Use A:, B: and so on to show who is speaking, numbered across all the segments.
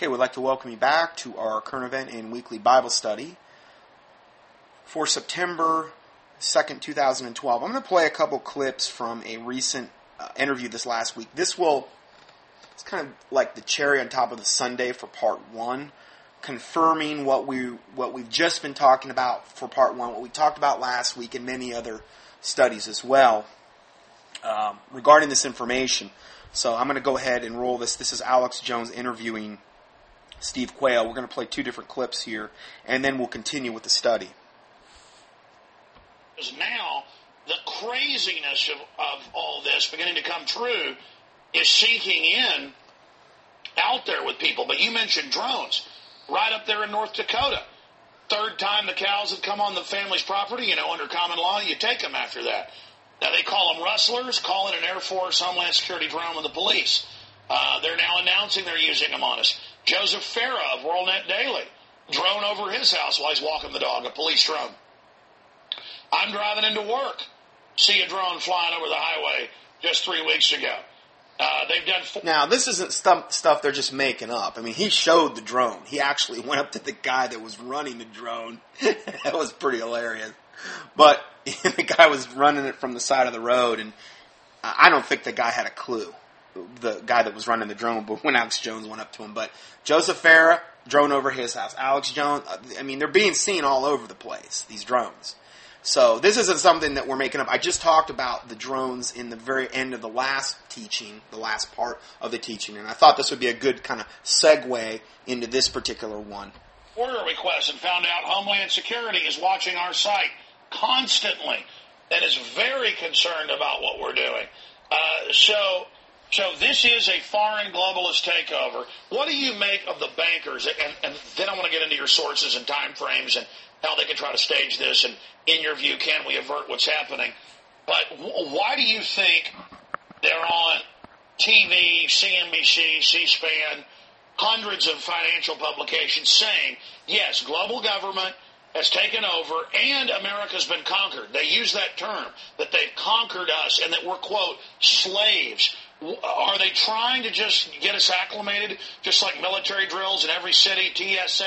A: Okay, we'd like to welcome you back to our current event and weekly Bible study for September 2nd, 2012. I'm going to play a couple clips from a recent uh, interview this last week. This will, it's kind of like the cherry on top of the sundae for part one, confirming what, we, what we've just been talking about for part one, what we talked about last week, and many other studies as well um, regarding this information. So I'm going to go ahead and roll this. This is Alex Jones interviewing Steve Quayle. We're going to play two different clips here, and then we'll continue with the study.
B: Because now the craziness of, of all this beginning to come true is sinking in out there with people. But you mentioned drones right up there in North Dakota. Third time the cows have come on the family's property, you know, under common law, you take them after that. Now they call them rustlers, call it an Air Force Homeland Security drone with the police. Uh, they're now announcing they're using them on us. Joseph Farah of WorldNet Daily, drone over his house while he's walking the dog, a police drone. I'm driving into work, see a drone flying over the highway just three weeks ago. Uh, they've done. Four-
A: now, this isn't stuff, stuff they're just making up. I mean, he showed the drone. He actually went up to the guy that was running the drone. that was pretty hilarious. But the guy was running it from the side of the road, and I don't think the guy had a clue. The guy that was running the drone, but when Alex Jones went up to him, but Joseph Farah drone over his house. Alex Jones, uh, I mean, they're being seen all over the place. These drones. So this isn't something that we're making up. I just talked about the drones in the very end of the last teaching, the last part of the teaching, and I thought this would be a good kind of segue into this particular one.
B: Order request and found out Homeland Security is watching our site constantly and is very concerned about what we're doing. Uh, so, so this is a foreign globalist takeover. What do you make of the bankers? And, and then I want to get into your sources and time frames and how they can try to stage this. And in your view, can we avert what's happening? But why do you think they're on TV, CNBC, C-SPAN, hundreds of financial publications saying, yes, global government – has taken over and America's been conquered. They use that term, that they've conquered us and that we're, quote, slaves. Are they trying to just get us acclimated, just like military drills in every city, TSA,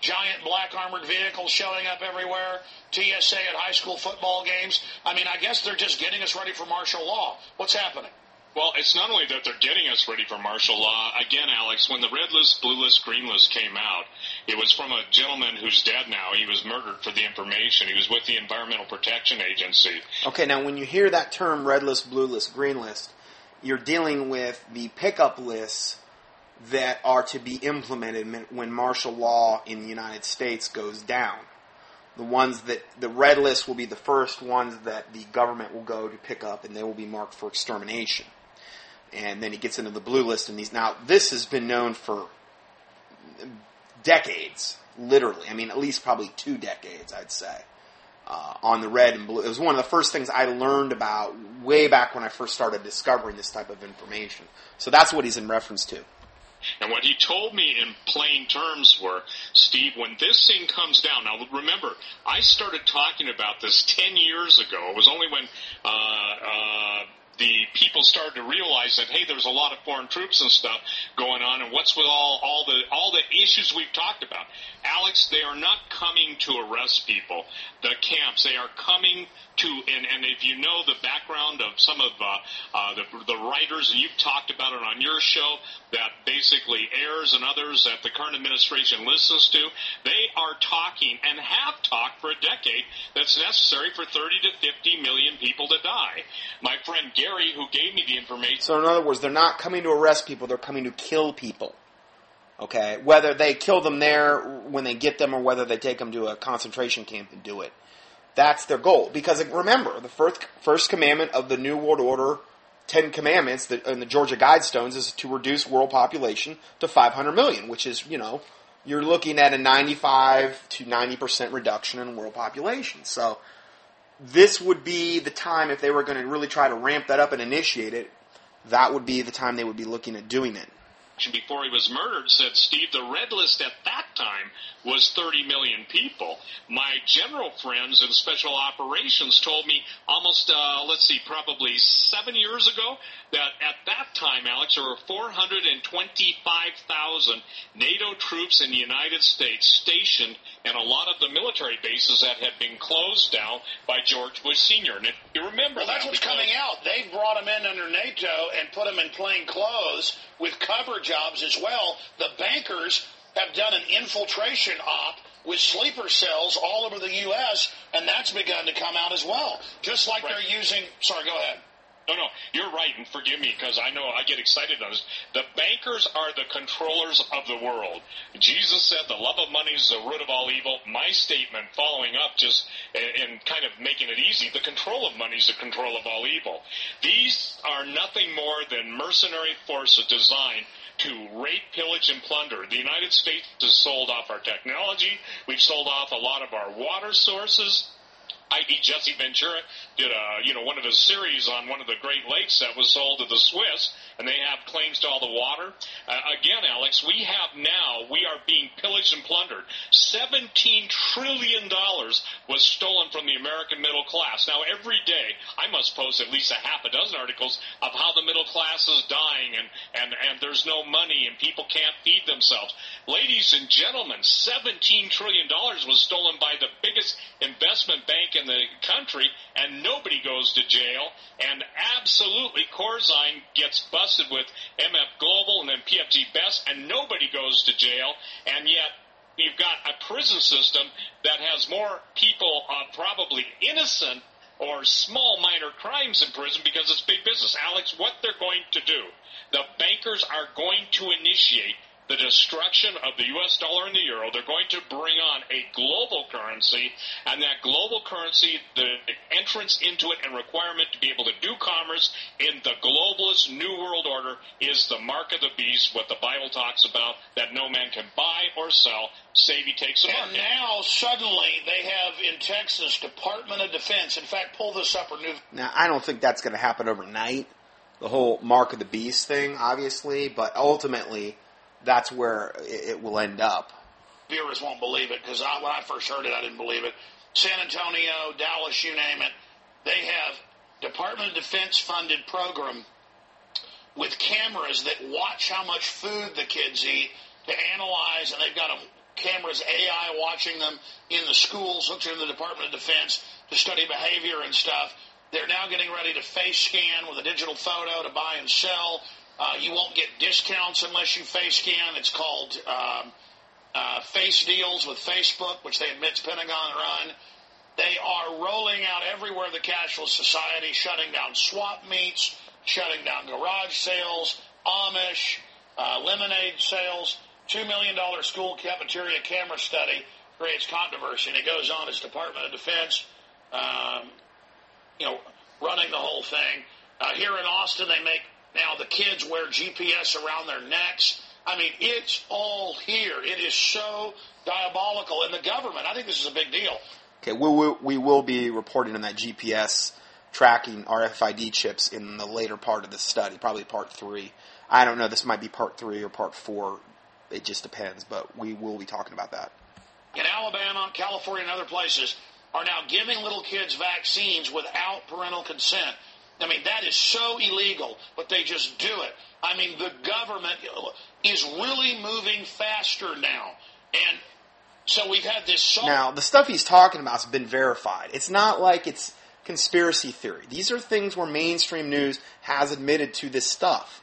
B: giant black armored vehicles showing up everywhere, TSA at high school football games? I mean, I guess they're just getting us ready for martial law. What's happening?
C: Well, it's not only that they're getting us ready for martial law. Again, Alex, when the red list, blue list, green list came out, it was from a gentleman who's dead now. He was murdered for the information. He was with the Environmental Protection Agency.
A: Okay, now when you hear that term red list, blue list, green list, you're dealing with the pickup lists that are to be implemented when martial law in the United States goes down. The ones that the red list will be the first ones that the government will go to pick up and they will be marked for extermination. And then he gets into the blue list and these now this has been known for decades literally. I mean at least probably two decades i'd say uh, on the red and blue. It was one of the first things i learned about way back when i first started discovering this type of information. So that's what he's in reference to.
C: And what he told me in plain terms were, Steve, when this thing comes down, now remember, I started talking about this 10 years ago. It was only when uh, uh, the people started to realize that hey, there's a lot of foreign troops and stuff going on, and what's with all all the all the issues we've talked about, Alex? They are not coming to arrest people. The camps they are coming to, and, and if you know the background of some of uh, uh, the, the writers, and you've talked about it on your show, that basically Ayers and others that the current administration listens to, they are talking and have talked for a decade that's necessary for 30 to 50 million people to die. My friend Gary, who gave me the information.
A: So, in other words, they're not coming to arrest people, they're coming to kill people. Okay? Whether they kill them there when they get them or whether they take them to a concentration camp and do it. That's their goal. Because remember, the first, first commandment of the New World Order Ten Commandments that, in the Georgia Guidestones is to reduce world population to 500 million, which is, you know, you're looking at a 95 to 90% reduction in world population. So this would be the time if they were going to really try to ramp that up and initiate it, that would be the time they would be looking at doing it.
C: Before he was murdered said, Steve, the red list at that time was 30 million people. My general friends in special operations told me almost, uh, let's see, probably seven years ago that at that time, Alex, there were 425,000 NATO troops in the United States stationed in a lot of the military bases that had been closed down by George Bush Sr. And if you remember
B: well, that's
C: that
B: what's coming out. They brought them in under NATO and put them in plain clothes with cover jobs as well. The bankers have done an infiltration op with sleeper cells all over the U.S., and that's begun to come out as well. Just like right. they're using. Sorry, go ahead.
C: No, no, you're right, and forgive me because I know I get excited on this. The bankers are the controllers of the world. Jesus said the love of money is the root of all evil. My statement, following up just and kind of making it easy, the control of money is the control of all evil. These are nothing more than mercenary forces designed to rape, pillage, and plunder. The United States has sold off our technology. We've sold off a lot of our water sources. I.e. Jesse Ventura did a, you know, one of his series on one of the Great Lakes that was sold to the Swiss, and they have claims to all the water. Uh, again, Alex, we have now, we are being pillaged and plundered. $17 trillion was stolen from the American middle class. Now, every day, I must post at least a half a dozen articles of how the middle class is dying and, and, and there's no money and people can't feed themselves. Ladies and gentlemen, $17 trillion was stolen by the biggest investment bank in the country, and nobody goes to jail. And absolutely, Corzine gets busted with MF Global and then PFG Best, and nobody goes to jail. And yet, you've got a prison system that has more people uh, probably innocent or small minor crimes in prison because it's big business. Alex, what they're going to do, the bankers are going to initiate the destruction of the U.S. dollar and the euro. They're going to bring on a global currency, and that global currency, the entrance into it and requirement to be able to do commerce in the globalist new world order is the mark of the beast, what the Bible talks about, that no man can buy or sell save he takes the
B: and now suddenly they have in Texas Department of Defense. In fact, pull this up or new.
A: Now I don't think that's going to happen overnight. The whole mark of the beast thing, obviously, but ultimately that's where it will end up.
B: Viewers won't believe it because when I first heard it, I didn't believe it. San Antonio, Dallas, you name it, they have Department of Defense funded program with cameras that watch how much food the kids eat to analyze, and they've got them, cameras, AI watching them in the schools, hooked in the Department of Defense to study behavior and stuff. They're now getting ready to face scan with a digital photo to buy and sell. Uh, you won't get discounts unless you face scan. It's called um, uh, face deals with Facebook, which they admit's Pentagon run. They are rolling out everywhere the cashless society, shutting down swap meets, shutting down garage sales, Amish, uh, lemonade sales. $2 million school cafeteria camera study creates controversy. And it goes on as Department of Defense, um, you know, running the whole thing. Uh, here in Austin, they make now the kids wear GPS around their necks. I mean, it's all here. It is so diabolical. And the government, I think this is a big deal.
A: Okay, we will, we will be reporting on that GPS tracking RFID chips in the later part of the study, probably part three. I don't know. This might be part three or part four. It just depends, but we will be talking about that.
B: In Alabama, California, and other places are now giving little kids vaccines without parental consent. I mean, that is so illegal, but they just do it. I mean, the government is really moving faster now. And so we've had this. So-
A: now, the stuff he's talking about has been verified. It's not like it's conspiracy theory. These are things where mainstream news has admitted to this stuff.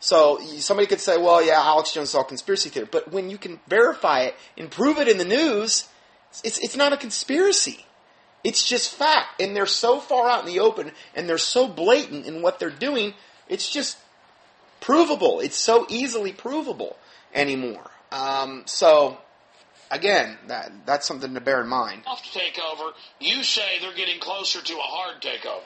A: So somebody could say, well, yeah, Alex Jones is all conspiracy theory. But when you can verify it and prove it in the news, it's, it's not a conspiracy. It's just fact. And they're so far out in the open and they're so blatant in what they're doing, it's just provable. It's so easily provable anymore. Um, so, again, that that's something to bear in mind.
B: Off takeover, you say they're getting closer to a hard takeover.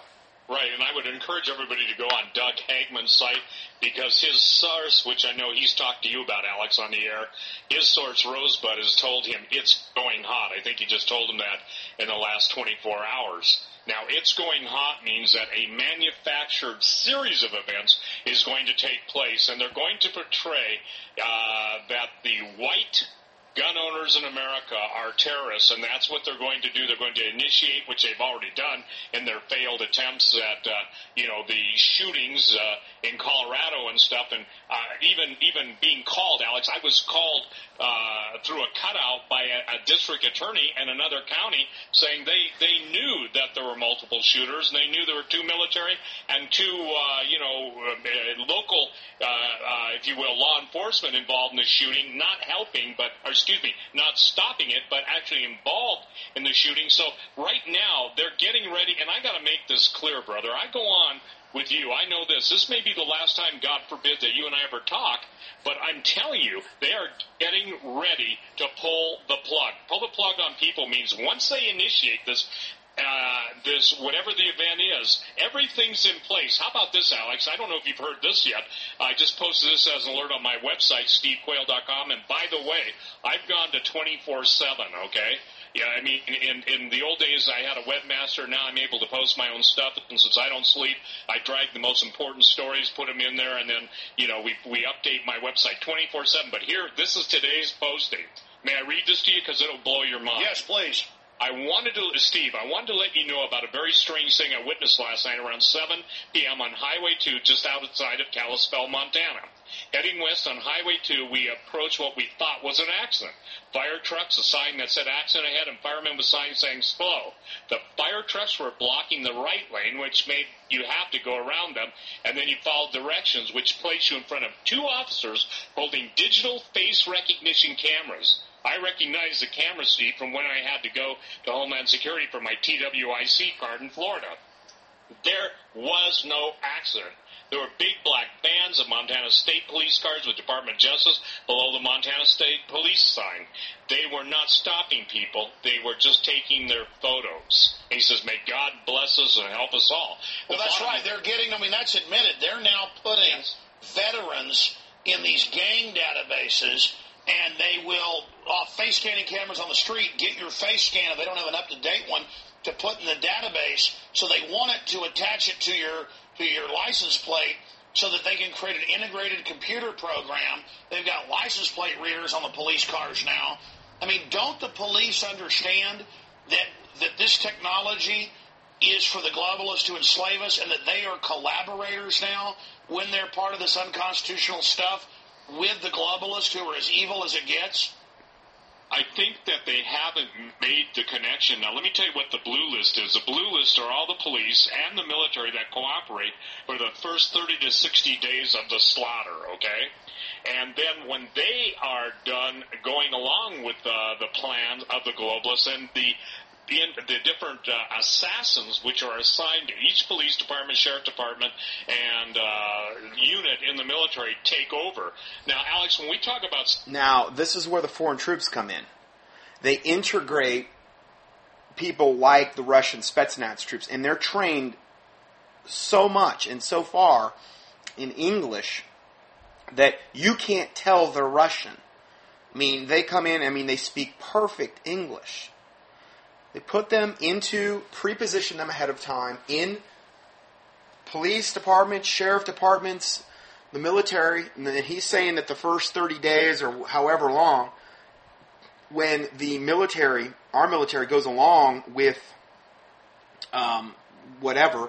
C: Right, and I would encourage everybody to go on Doug Hagmann's site because his source, which I know he's talked to you about, Alex, on the air, his source, Rosebud, has told him it's going hot. I think he just told him that in the last 24 hours. Now, it's going hot means that a manufactured series of events is going to take place, and they're going to portray uh, that the white gun owners in America are terrorists, and that's what they're going to do. They're going to initiate, which they've already done in their failed attempts at, uh, you know, the shootings uh, in Colorado and stuff, and uh, even even being called, Alex. I was called uh, through a cutout by a, a district attorney in another county saying they they knew that there were multiple shooters, and they knew there were two military and two, uh, you know, uh, local, uh, uh, if you will, law enforcement involved in the shooting, not helping, but or excuse me, not stopping it, but actually involved in the shooting. So right now they're getting ready, and I got to make this clear, brother. I go on with you. I know this. This may be the last time, God forbid, that you and I ever talk, but I'm telling you, they are getting ready to pull the plug. Pull the plug on people means once they initiate this, uh, this whatever the event is, everything's in place. How about this, Alex? I don't know if you've heard this yet. I just posted this as an alert on my website, stevequayle.com. And by the way, I've gone to 24/7. Okay. Yeah, I mean, in, in the old days, I had a webmaster. Now I'm able to post my own stuff, and since I don't sleep, I drag the most important stories, put them in there, and then you know we we update my website 24/7. But here, this is today's posting. May I read this to you because it'll blow your mind?
B: Yes, please.
C: I wanted to, Steve, I wanted to let you know about a very strange thing I witnessed last night around 7 p.m. on Highway 2 just outside of Kalispell, Montana. Heading west on Highway 2, we approached what we thought was an accident. Fire trucks, a sign that said accident ahead, and firemen with signs saying slow. The fire trucks were blocking the right lane, which made you have to go around them, and then you followed directions, which placed you in front of two officers holding digital face recognition cameras. I recognize the camera seat from when I had to go to Homeland Security for my TWIC card in Florida. There was no accident. There were big black bands of Montana State Police cars with Department of Justice below the Montana State Police sign. They were not stopping people. They were just taking their photos. And he says, may God bless us and help us all.
B: Well, that's right. They're getting, I mean, that's admitted. They're now putting yes. veterans in these gang databases and they will off face scanning cameras on the street get your face scan if they don't have an up to date one to put in the database. So they want it to attach it to your to your license plate so that they can create an integrated computer program. They've got license plate readers on the police cars now. I mean, don't the police understand that that this technology is for the globalists to enslave us and that they are collaborators now when they're part of this unconstitutional stuff with the globalists who are as evil as it gets?
C: I think that they haven't made the connection. Now, let me tell you what the blue list is. The blue list are all the police and the military that cooperate for the first 30 to 60 days of the slaughter, okay? And then when they are done going along with uh, the plan of the globalists and the the, the different uh, assassins which are assigned to each police department, sheriff department, and uh, unit in the military take over. Now, Alex, when we talk about
A: now, this is where the foreign troops come in. They integrate people like the Russian Spetsnaz troops, and they're trained so much and so far in English that you can't tell they're Russian. I mean, they come in. I mean, they speak perfect English they put them into, preposition them ahead of time in police departments, sheriff departments, the military. And he's saying that the first 30 days or however long, when the military, our military, goes along with um, whatever,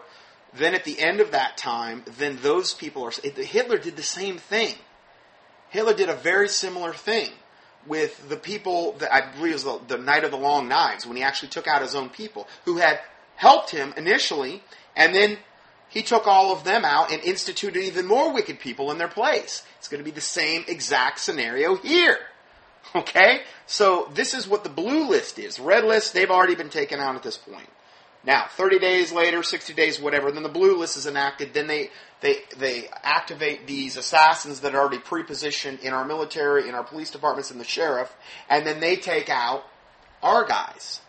A: then at the end of that time, then those people are. Hitler did the same thing. Hitler did a very similar thing with the people that I believe was the, the Night of the Long Knives when he actually took out his own people who had helped him initially, and then he took all of them out and instituted even more wicked people in their place. It's going to be the same exact scenario here. Okay? So this is what the blue list is. Red list, they've already been taken out at this point. Now, 30 days later, 60 days, whatever, then the blue list is enacted. Then they, they, they activate these assassins that are already pre-positioned in our military, in our police departments, and the sheriff, and then they take out our guys.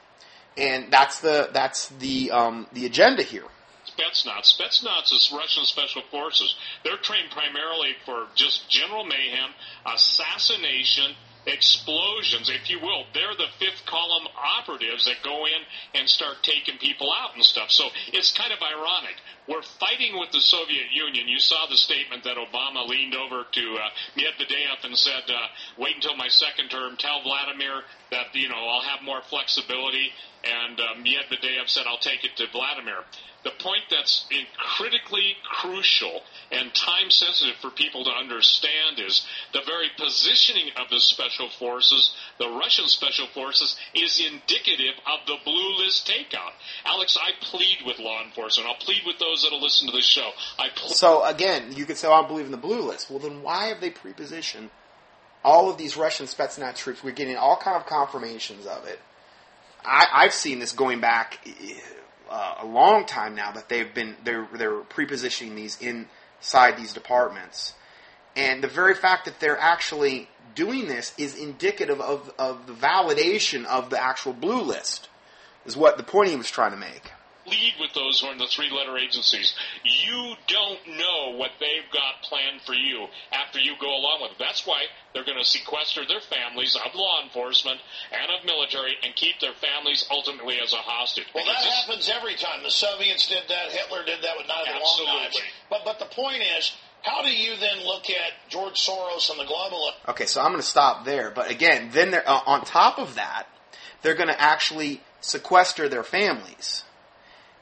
A: And that's the, that's the, um, the agenda here.
C: Spetsnaz. Spetsnaz is Russian special forces. They're trained primarily for just general mayhem, assassination, explosions, if you will. They're the fifth column operatives that go in and start taking people out and stuff. So it's kind of ironic. We're fighting with the Soviet Union. You saw the statement that Obama leaned over to uh, Medvedev and said, uh, "Wait until my second term. Tell Vladimir that you know I'll have more flexibility." And uh, Medvedev said, "I'll take it to Vladimir." The point that's critically crucial and time sensitive for people to understand is the very positioning of the special forces, the Russian special forces, is indicative of the blue list takeout. Alex, I plead with law enforcement. I'll plead with those that'll listen to this show. I
A: so again, you could say, oh, I believe in the blue list. Well, then why have they prepositioned all of these Russian Spetsnaz troops? We're getting all kind of confirmations of it. I, I've seen this going back uh, a long time now that they've been they're they're prepositioning these inside these departments, and the very fact that they're actually doing this is indicative of of the validation of the actual blue list, is what the point he was trying to make
C: lead with those who are in the three letter agencies. You don't know what they've got planned for you after you go along with it. That's why they're going to sequester their families of law enforcement and of military and keep their families ultimately as a hostage.
B: Well, that happens every time. The Soviets did that. Hitler did that with Night of the Long Knives. But, but the point is, how do you then look at George Soros and the global?
A: Okay, so I'm going to stop there. But again, then they're, uh, on top of that, they're going to actually sequester their families.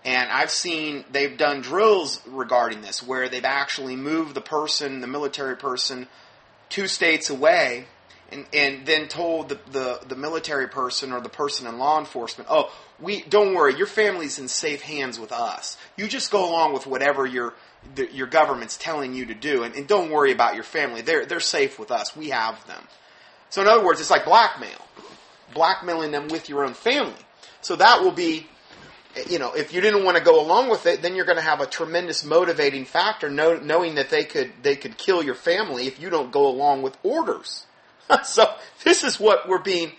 A: And I've seen they've done drills regarding this where they've actually moved the person, the military person, two states away and, and then told the, the, the military person or the person in law enforcement, oh, we don't worry, your family's in safe hands with us. You just go along with whatever your the, your government's telling you to do, and, and don't worry about your family. They're they're safe with us. We have them. So in other words, it's like blackmail, blackmailing them with your own family. So that will be you know, if you didn't want to go along with it, then you're going to have a tremendous motivating factor, know, knowing that they could they could kill your family if you don't go along with orders. so this is what we're being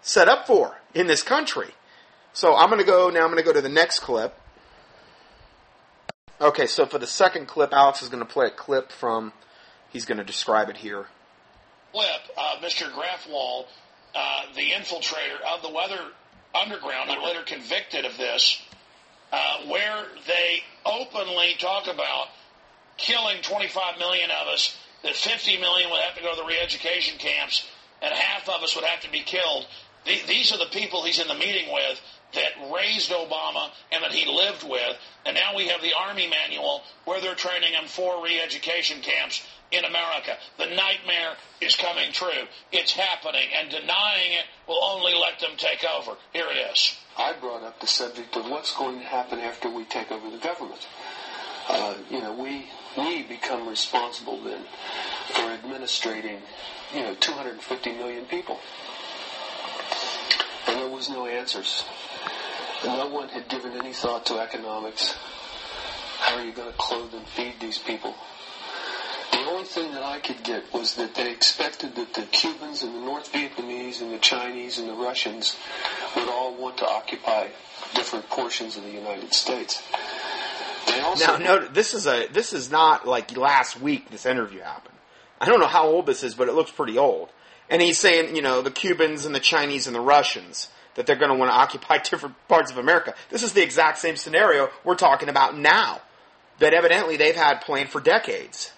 A: set up for in this country. So I'm going to go now. I'm going to go to the next clip. Okay, so for the second clip, Alex is going to play a clip from. He's going to describe it here.
B: Clip, uh, Mr. Grathwohl, uh, the infiltrator of the weather Underground and later convicted of this, uh, where they openly talk about killing 25 million of us, that 50 million would have to go to the re-education camps, and half of us would have to be killed. The, these are the people he's in the meeting with that raised Obama and that he lived with. And now we have the Army manual where they're training him for re-education camps in America. The nightmare is coming true. It's happening, and denying it will only let them take over. Here it is.
D: I brought up the subject of what's going to happen after we take over the government. Uh, you know, we we become responsible then for administrating, you know, 250 million people, and there was no answers. No one had given any thought to economics. How are you going to clothe and feed these people? The only thing that I could get was that they expected that the Cubans and the North Vietnamese and the Chinese and the Russians would all want to occupy different portions of the United States.
A: now, no, this is a this is not like last week. This interview happened. I don't know how old this is, but it looks pretty old. And he's saying, you know, the Cubans and the Chinese and the Russians that they're going to want to occupy different parts of America. This is the exact same scenario we're talking about now. That evidently they've had planned for decades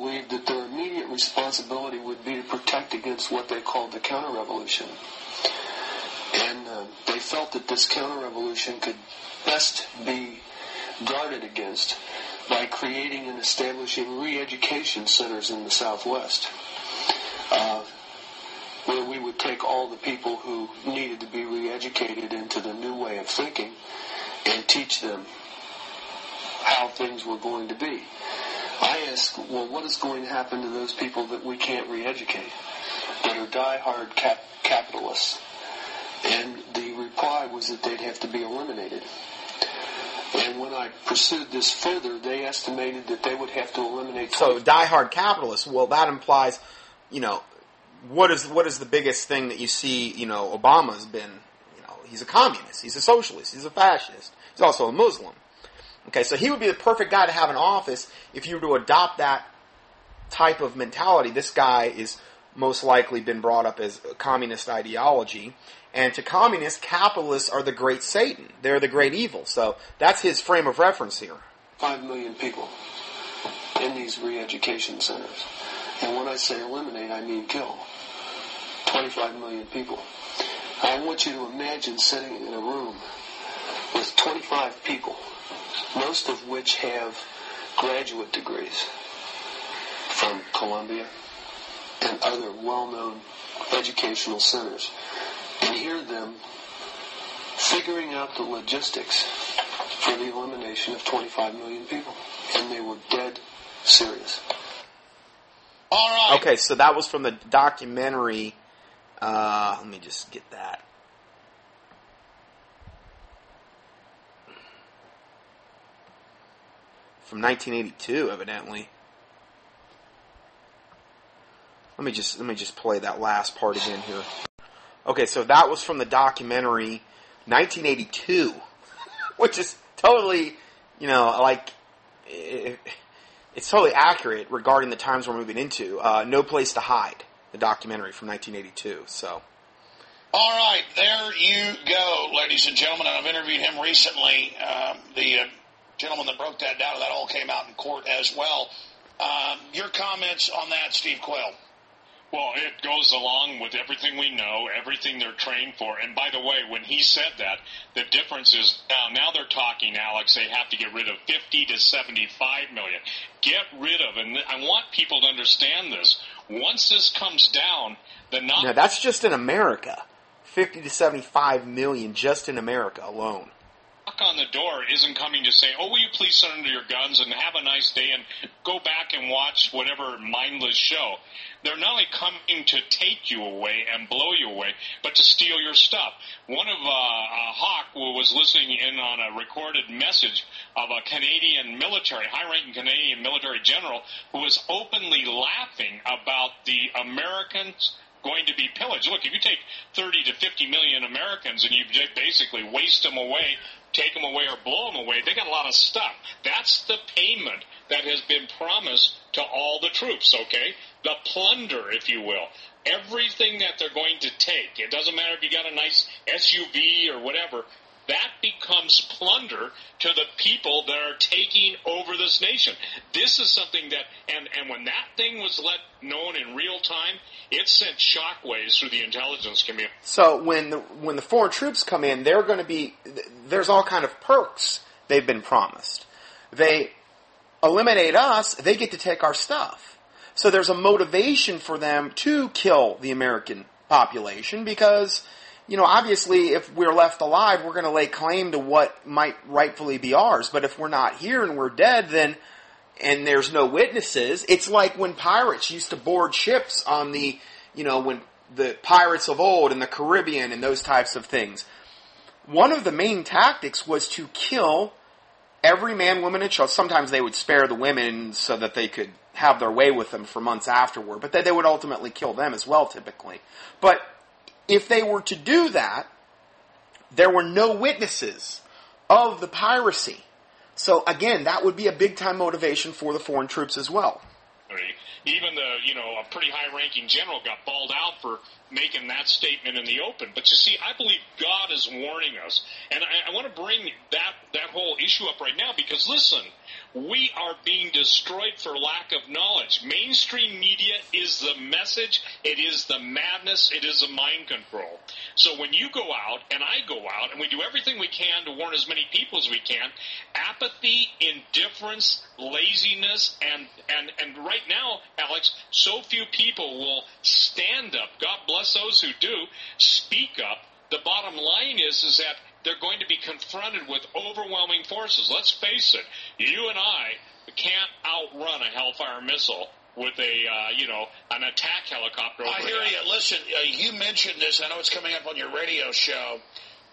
D: believed that their immediate responsibility would be to protect against what they called the counter-revolution. And uh, they felt that this counter-revolution could best be guarded against by creating and establishing re-education centers in the Southwest. Uh, where we would take all the people who needed to be re-educated into the new way of thinking and teach them how things were going to be. I ask, well, what is going to happen to those people that we can't re-educate, that are die-hard cap- capitalists? And the reply was that they'd have to be eliminated. And when I pursued this further, they estimated that they would have to eliminate.
A: So, die-hard capitalists. Well, that implies, you know, what is what is the biggest thing that you see? You know, Obama's been, you know, he's a communist, he's a socialist, he's a fascist, he's also a Muslim. Okay, so he would be the perfect guy to have in office if you were to adopt that type of mentality. This guy is most likely been brought up as a communist ideology. And to communists, capitalists are the great Satan. They're the great evil. So that's his frame of reference here.
D: Five million people in these re-education centers. And when I say eliminate, I mean kill. 25 million people. I want you to imagine sitting in a room with 25 people, most of which have graduate degrees from Columbia and other well-known educational centers, and hear them figuring out the logistics for the elimination of 25 million people. And they were dead serious.
B: All right.
A: Okay, so that was from the documentary. Uh, let me just get that. From 1982, evidently. Let me just let me just play that last part again here. Okay, so that was from the documentary 1982, which is totally, you know, like it, it's totally accurate regarding the times we're moving into. Uh, no Place to Hide, the documentary from 1982. So,
B: All right, there you go, ladies and gentlemen. I've interviewed him recently. Um, the uh, gentleman that broke that down, that all came out in court as well. Um, your comments on that, Steve Quayle?
C: Well, it goes along with everything we know, everything they're trained for. And by the way, when he said that, the difference is now, now they're talking, Alex, they have to get rid of 50 to 75 million. Get rid of, and I want people to understand this. Once this comes down, the non-
A: now that's just in America. 50 to 75 million just in America alone.
C: Knock on the door isn't coming to say, "Oh, will you please surrender your guns and have a nice day and go back and watch whatever mindless show." They're not only coming to take you away and blow you away, but to steal your stuff. One of uh, uh, Hawk was listening in on a recorded message of a Canadian military, high-ranking Canadian military general, who was openly laughing about the Americans going to be pillaged. Look, if you take 30 to 50 million Americans and you basically waste them away, take them away or blow them away, they got a lot of stuff. That's the payment that has been promised to all the troops, okay? The plunder, if you will. Everything that they're going to take, it doesn't matter if you got a nice SUV or whatever, that becomes plunder to the people that are taking over this nation. This is something that, and, and when that thing was let known in real time, it sent shockwaves through the intelligence community.
A: So when the when the foreign troops come in, they're going to be there's all kind of perks they've been promised. They eliminate us, they get to take our stuff. So there's a motivation for them to kill the American population because you know, obviously, if we're left alive, we're going to lay claim to what might rightfully be ours. But if we're not here and we're dead, then, and there's no witnesses, it's like when pirates used to board ships on the, you know, when the pirates of old in the Caribbean and those types of things. One of the main tactics was to kill every man, woman, and child. Sometimes they would spare the women so that they could have their way with them for months afterward, but then they would ultimately kill them as well, typically. But if they were to do that, there were no witnesses of the piracy. So again, that would be a big time motivation for the foreign troops as well.
C: Even the, you know, a pretty high ranking general got balled out for making that statement in the open. But you see, I believe God is warning us. And I, I want to bring that, that whole issue up right now because listen, we are being destroyed for lack of knowledge. Mainstream media is the message. It is the madness. It is the mind control. So when you go out and I go out and we do everything we can to warn as many people as we can, apathy, indifference, laziness, and, and, and right now, Alex, so few people will stand up. God bless those who do speak up. The bottom line is, is that they're going to be confronted with overwhelming forces. Let's face it, you and I can't outrun a Hellfire missile with a uh, you know an attack helicopter.
B: I hear you. Listen, uh, you mentioned this. I know it's coming up on your radio show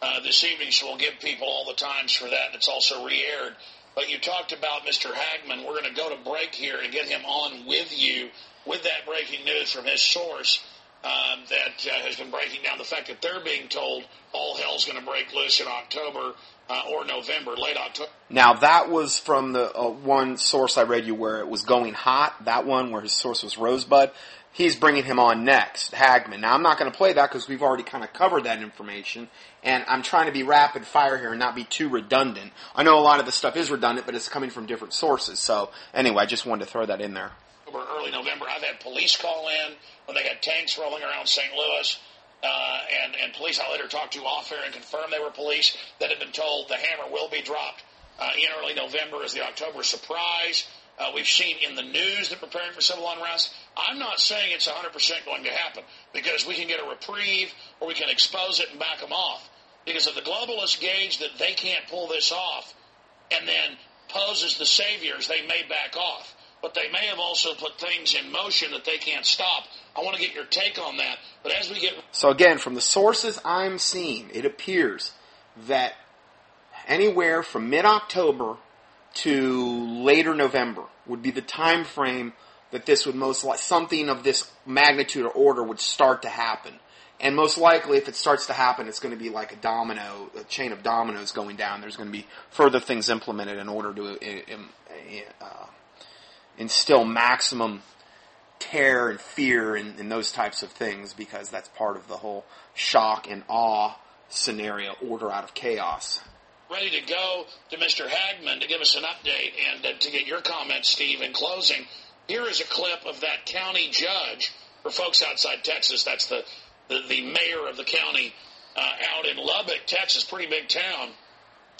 B: uh, this evening, so we'll give people all the times for that. And it's also re-aired. But you talked about Mr. Hagmann. We're going to go to break here and get him on with you with that breaking news from his source. Um, that uh, has been breaking down the fact that they're being told all hell's going to break loose in October uh, or November, late October.
A: Now that was from the uh, one source I read you where it was going hot. That one where his source was Rosebud. He's bringing him on next, Hagmann. Now I'm not going to play that because we've already kind of covered that information, and I'm trying to be rapid fire here and not be too redundant. I know a lot of the stuff is redundant, but it's coming from different sources. So anyway, I just wanted to throw that in there.
B: Early November, I've had police call in when they had tanks rolling around St. Louis. Uh, and, and police I later talked to off air and confirmed they were police that had been told the hammer will be dropped uh, in early November as the October surprise. Uh, we've seen in the news that preparing for civil unrest. I'm not saying it's 100% going to happen because we can get a reprieve or we can expose it and back them off. Because if the globalists gauge that they can't pull this off and then pose as the saviors, they may back off. But they may have also put things in motion that they can't stop. I want to get your take on that. But as we get.
A: So, again, from the sources I'm seeing, it appears that anywhere from mid October to later November would be the time frame that this would most like something of this magnitude or order would start to happen. And most likely, if it starts to happen, it's going to be like a domino, a chain of dominoes going down. There's going to be further things implemented in order to uh instill maximum terror and fear and, and those types of things because that's part of the whole shock and awe scenario, order out of chaos
B: ready to go to Mr. Hagmann to give us an update and uh, to get your comments, Steve, in closing. Here is a clip of that county judge. For folks outside Texas, that's the, the, the mayor of the county uh, out in Lubbock, Texas, pretty big town,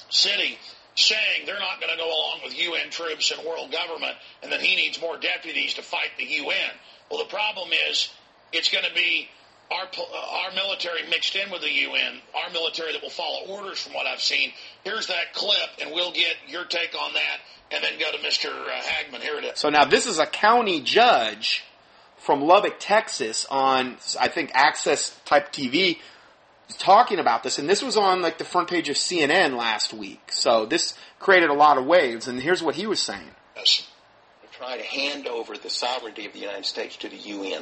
B: city, saying they're not going to go along with UN troops and world government and that he needs more deputies to fight the UN. Well, the problem is it's going to be our uh, our military mixed in with the UN, our military that will follow orders from what I've seen. Here's that clip, and we'll get your take on that, and then go to Mr. Hagmann. Here it is.
A: So now this is a county judge from Lubbock, Texas, on I think Access Type TV, talking about this, and this was on like the front page of CNN last week. So this created a lot of waves, and here's what he was saying.
E: Yes. Try to hand over the sovereignty of the United States to the UN.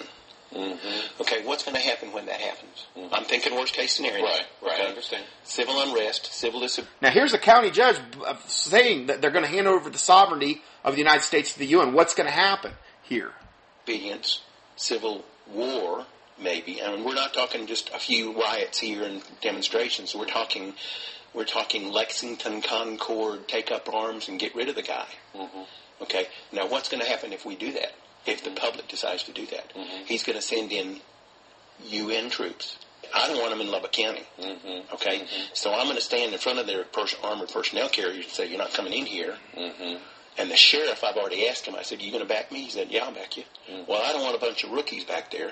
E: Mm-hmm. Okay, what's going to happen when that happens? Mm-hmm. I'm thinking worst case scenario.
F: Right, right. Okay. I understand.
E: Civil unrest, civil disobedience.
A: Now, here's a county judge saying that they're going to hand over the sovereignty of the United States to the UN. What's going to happen here?
E: Obedience, civil war, maybe. I mean, we're not talking just a few riots here and demonstrations. We're talking, we're talking Lexington, Concord, take up arms and get rid of the guy. Mm-hmm. Okay. Now, what's going to happen if we do that? if the public decides to do that. Mm-hmm. He's going to send in UN troops. I don't want them in Lubbock County. Mm-hmm. Okay, mm-hmm. so I'm going to stand in front of their pers- armored personnel carriers and say, "You're not coming in here." Mm-hmm. And the sheriff, I've already asked him. I said, Are "You going to back me?" He said, "Yeah, I'll back you." Mm-hmm. Well, I don't want a bunch of rookies back there.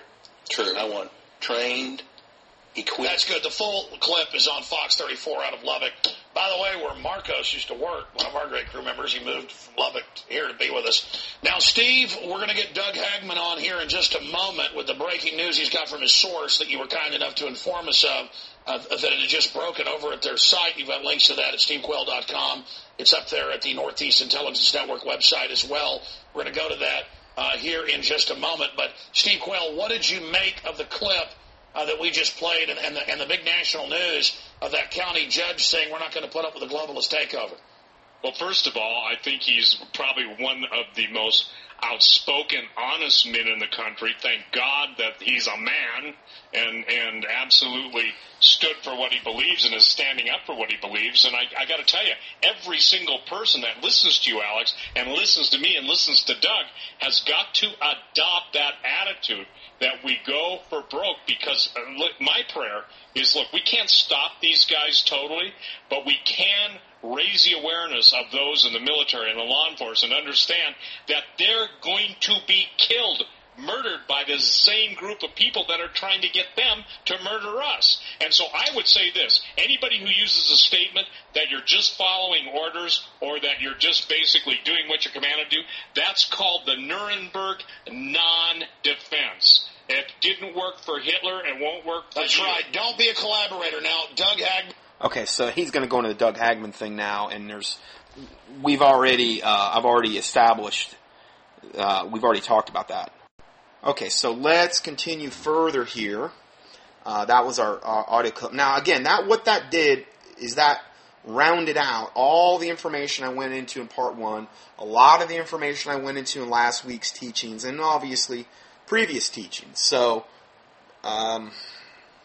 F: True.
E: I want trained, equipped.
B: That's good. The full clip is on Fox 34 out of Lubbock. By the way, where Marcos used to work, one of our great crew members, he moved from Lubbock here to be with us. Now, Steve, we're going to get Doug Hagmann on here in just a moment with the breaking news he's got from his source that you were kind enough to inform us of. Uh, that it had just broken over at their site. You've got links to that at stevequayle.com. It's up there at the Northeast Intelligence Network website as well. We're going to go to that uh, here in just a moment. But Steve Quayle, what did you make of the clip uh, that we just played and, and, the, and the big national news of that county judge saying we're not going to put up with a globalist takeover?
C: Well, first of all, I think he's probably one of the most outspoken, honest men in the country. Thank God that he's a man and and absolutely stood for what he believes and is standing up for what he believes. And I, I got to tell you, every single person that listens to you, Alex, and listens to me and listens to Doug, has got to adopt that attitude that we go for broke. Because uh, my prayer is, look, we can't stop these guys totally, but we can raise the awareness of those in the military and the law enforcement and understand that they're going to be killed murdered by the same group of people that are trying to get them to murder us. And so I would say this anybody who uses a statement that you're just following orders or that you're just basically doing what you're commanded to do, that's called the Nuremberg non defense. It didn't work for Hitler and won't work for
B: That's
C: you.
B: right. Don't be a collaborator now. Doug Hagmann.
A: Okay, so he's going to go into the Doug Hagmann thing now, and there's we've already uh, I've already established uh, we've already talked about that. Okay, so let's continue further here. Uh, that was our, our audio clip. Now, again, that what that did is that rounded out all the information I went into in part one, a lot of the information I went into in last week's teachings, and obviously previous teachings. So, um,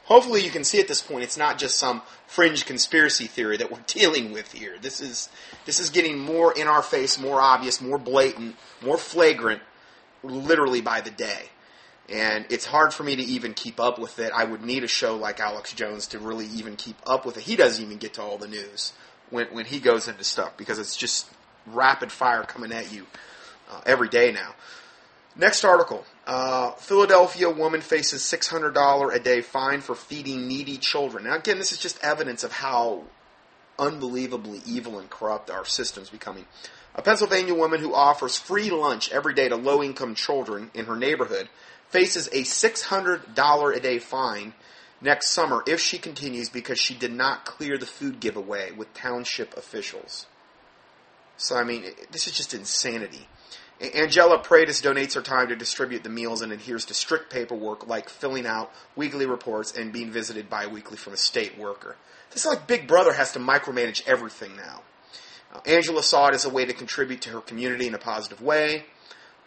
A: hopefully, you can see at this point it's not just some fringe conspiracy theory that we're dealing with here. This is this is getting more in our face, more obvious, more blatant, more flagrant, literally by the day. And it's hard for me to even keep up with it. I would need a show like Alex Jones to really even keep up with it. He doesn't even get to all the news when when he goes into stuff because it's just rapid fire coming at you uh, every day now. Next article. Uh, Philadelphia woman faces $600 a day fine for feeding needy children. Now, again, this is just evidence of how unbelievably evil and corrupt our system's becoming. A Pennsylvania woman who offers free lunch every day to low income children in her neighborhood faces a $600 a day fine next summer if she continues because she did not clear the food giveaway with township officials. So, I mean, this is just insanity. Angela Pratis donates her time to distribute the meals and adheres to strict paperwork like filling out weekly reports and being visited bi-weekly from a state worker. This is like Big Brother has to micromanage everything now. Uh, Angela saw it as a way to contribute to her community in a positive way.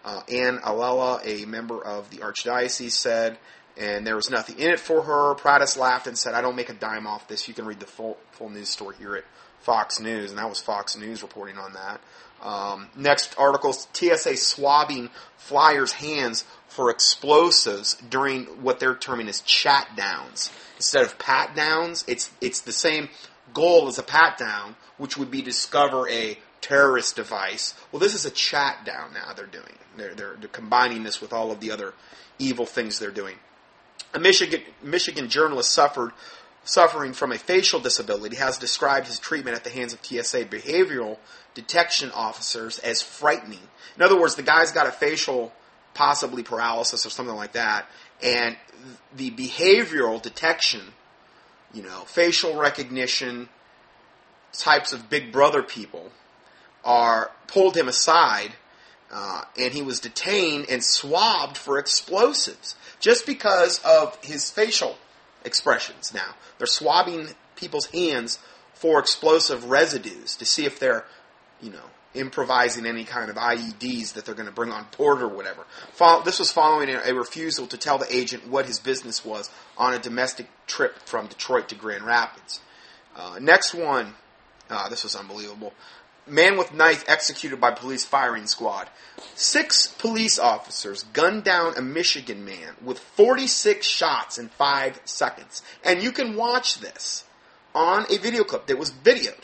A: Uh, Anne Alela, a member of the Archdiocese, said, and there was nothing in it for her. Pratis laughed and said, I don't make a dime off this. You can read the full, full news story here at Fox News, and that was Fox News reporting on that. Um, next article TSA swabbing flyers' hands for explosives during what they're terming as chat downs. Instead of pat downs, it's, it's the same goal as a pat down, which would be to discover a terrorist device. Well, this is a chat down now they're doing. They're, they're, they're combining this with all of the other evil things they're doing. A Michigan, Michigan journalist suffered suffering from a facial disability has described his treatment at the hands of TSA behavioral detection officers as frightening. In other words, the guy's got a facial possibly paralysis or something like that, and the behavioral detection, you know, facial recognition types of big brother people are pulled him aside uh, and he was detained and swabbed for explosives just because of his facial expressions now. They're swabbing people's hands for explosive residues to see if they're, you know, improvising any kind of IEDs that they're going to bring on board or whatever. This was following a refusal to tell the agent what his business was on a domestic trip from Detroit to Grand Rapids. Uh, next one, uh, this was unbelievable. Man with knife executed by police firing squad. Six police officers gunned down a Michigan man with 46 shots in five seconds. And you can watch this on a video clip that was videoed.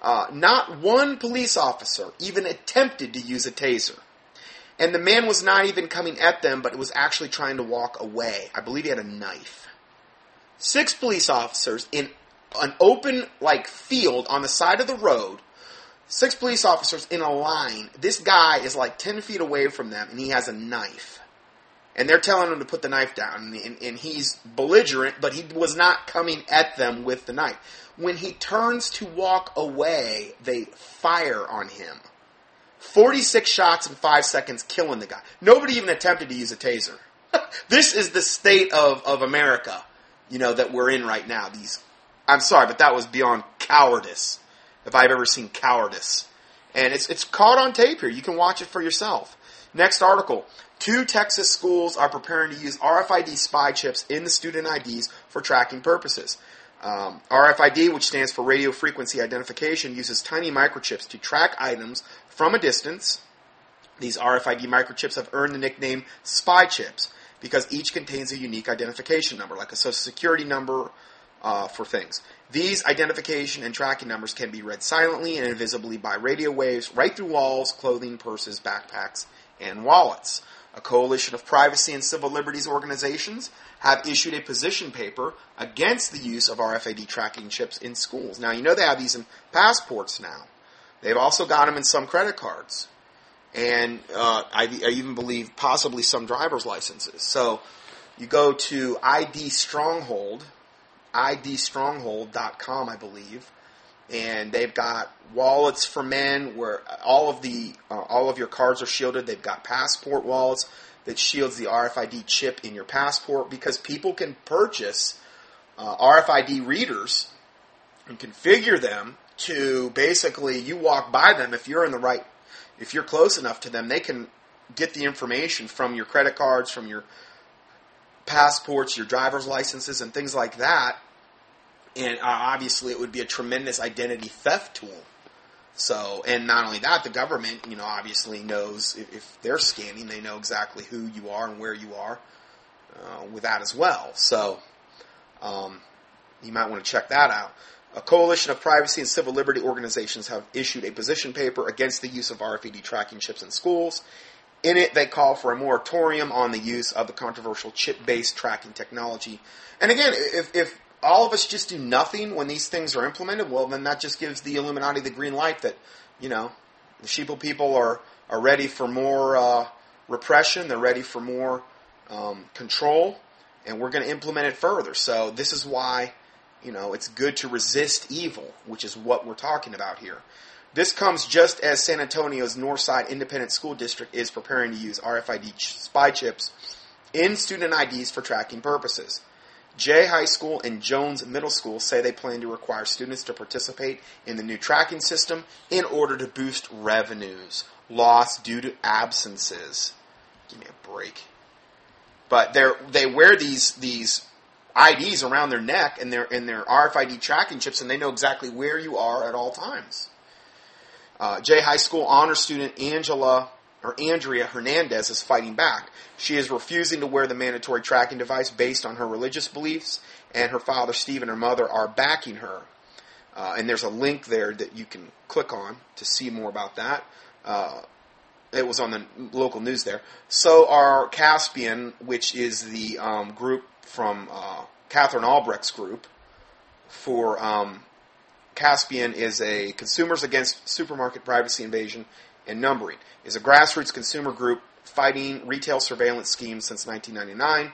A: Uh, not one police officer even attempted to use a taser. And the man was not even coming at them, but was actually trying to walk away. I believe he had a knife. Six police officers in an open, like, field on the side of the road Six police officers in a line. This guy is like 10 feet away from them and he has a knife. And they're telling him to put the knife down. And, and, he's belligerent, but he was not coming at them with the knife. When he turns to walk away, they fire on him. 46 shots in five seconds, killing the guy. Nobody even attempted to use a taser. this is the state of, of America, you know, that we're in right now. These, I'm sorry, but that was beyond cowardice if I've ever seen cowardice. And it's, it's caught on tape here. You can watch it for yourself. Next article. Two Texas schools are preparing to use RFID spy chips in the student IDs for tracking purposes. Um, RFID, which stands for radio frequency identification, uses tiny microchips to track items from a distance. These RFID microchips have earned the nickname spy chips because each contains a unique identification number, like a social security number uh, for things. These identification and tracking numbers can be read silently and invisibly by radio waves right through walls, clothing, purses, backpacks, and wallets. A coalition of privacy and civil liberties organizations have issued a position paper against the use of RFID tracking chips in schools. Now, you know they have these in passports now. They've also got them in some credit cards. And uh, I, I even believe possibly some driver's licenses. So you go to ID Stronghold, idstronghold.com, I believe, and they've got wallets for men where all of the uh, all of your cards are shielded. They've got passport wallets. that shields the RFID chip in your passport because people can purchase uh, RFID readers and configure them to basically you walk by them if you're in the right if you're close enough to them they can get the information from your credit cards from your passports your driver's licenses and things like that and uh, obviously it would be a tremendous identity theft tool so, and not only that, the government, you know, obviously knows if, if they're scanning, they know exactly who you are and where you are uh, with that as well. So, um, you might want to check that out. A coalition of privacy and civil liberty organizations have issued a position paper against the use of RFID tracking chips in schools. In it, they call for a moratorium on the use of the controversial chip based tracking technology. And again, if, if all of us just do nothing when these things are implemented, well, then that just gives the Illuminati the green light that, you know, the sheeple people are, are ready for more uh, repression, they're ready for more um, control, and we're going to implement it further. So this is why, you know, it's good to resist evil, which is what we're talking about here. This comes just as San Antonio's Northside Independent School District is preparing to use RFID spy chips in student IDs for tracking purposes. Jay High School and Jones Middle School say they plan to require students to participate in the new tracking system in order to boost revenues lost due to absences. Give me a break. But they they wear these these IDs around their neck and their and their RFID tracking chips, and they know exactly where you are at all times. Uh, Jay High School honor student Angela or Andrea Hernandez is fighting back. She is refusing to wear the mandatory tracking device based on her religious beliefs, and her father, Steve, and her mother are backing her. Uh, and there's a link there that you can click on to see more about that. Uh, it was on the local news there. So are Caspian, which is the um, group from uh, Katherine Albrecht's group for um, Caspian is a Consumers Against Supermarket Privacy Invasion and Numbering is a grassroots consumer group fighting retail surveillance schemes since 1999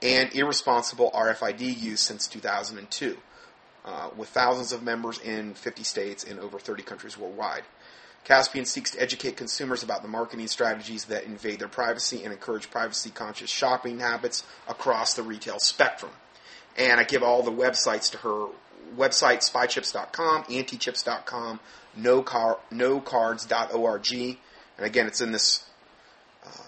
A: and irresponsible RFID use since 2002, uh, with thousands of members in 50 states and over 30 countries worldwide. Caspian seeks to educate consumers about the marketing strategies that invade their privacy and encourage privacy conscious shopping habits across the retail spectrum. And I give all the websites to her website spychips.com, antichips.com, nocar- nocards.org, and again, it's in this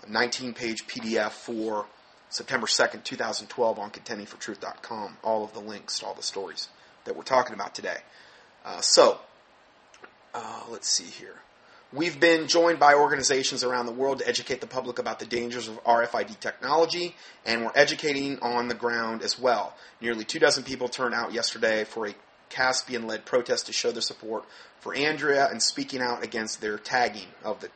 A: 19 uh, page PDF for September 2nd, 2012 on contendingfortruth.com. All of the links to all the stories that we're talking about today. Uh, so, uh, let's see here. We've been joined by organizations around the world to educate the public about the dangers of RFID technology, and we're educating on the ground as well. Nearly two dozen people turned out yesterday for a Caspian led protest to show their support for Andrea and speaking out against their tagging of the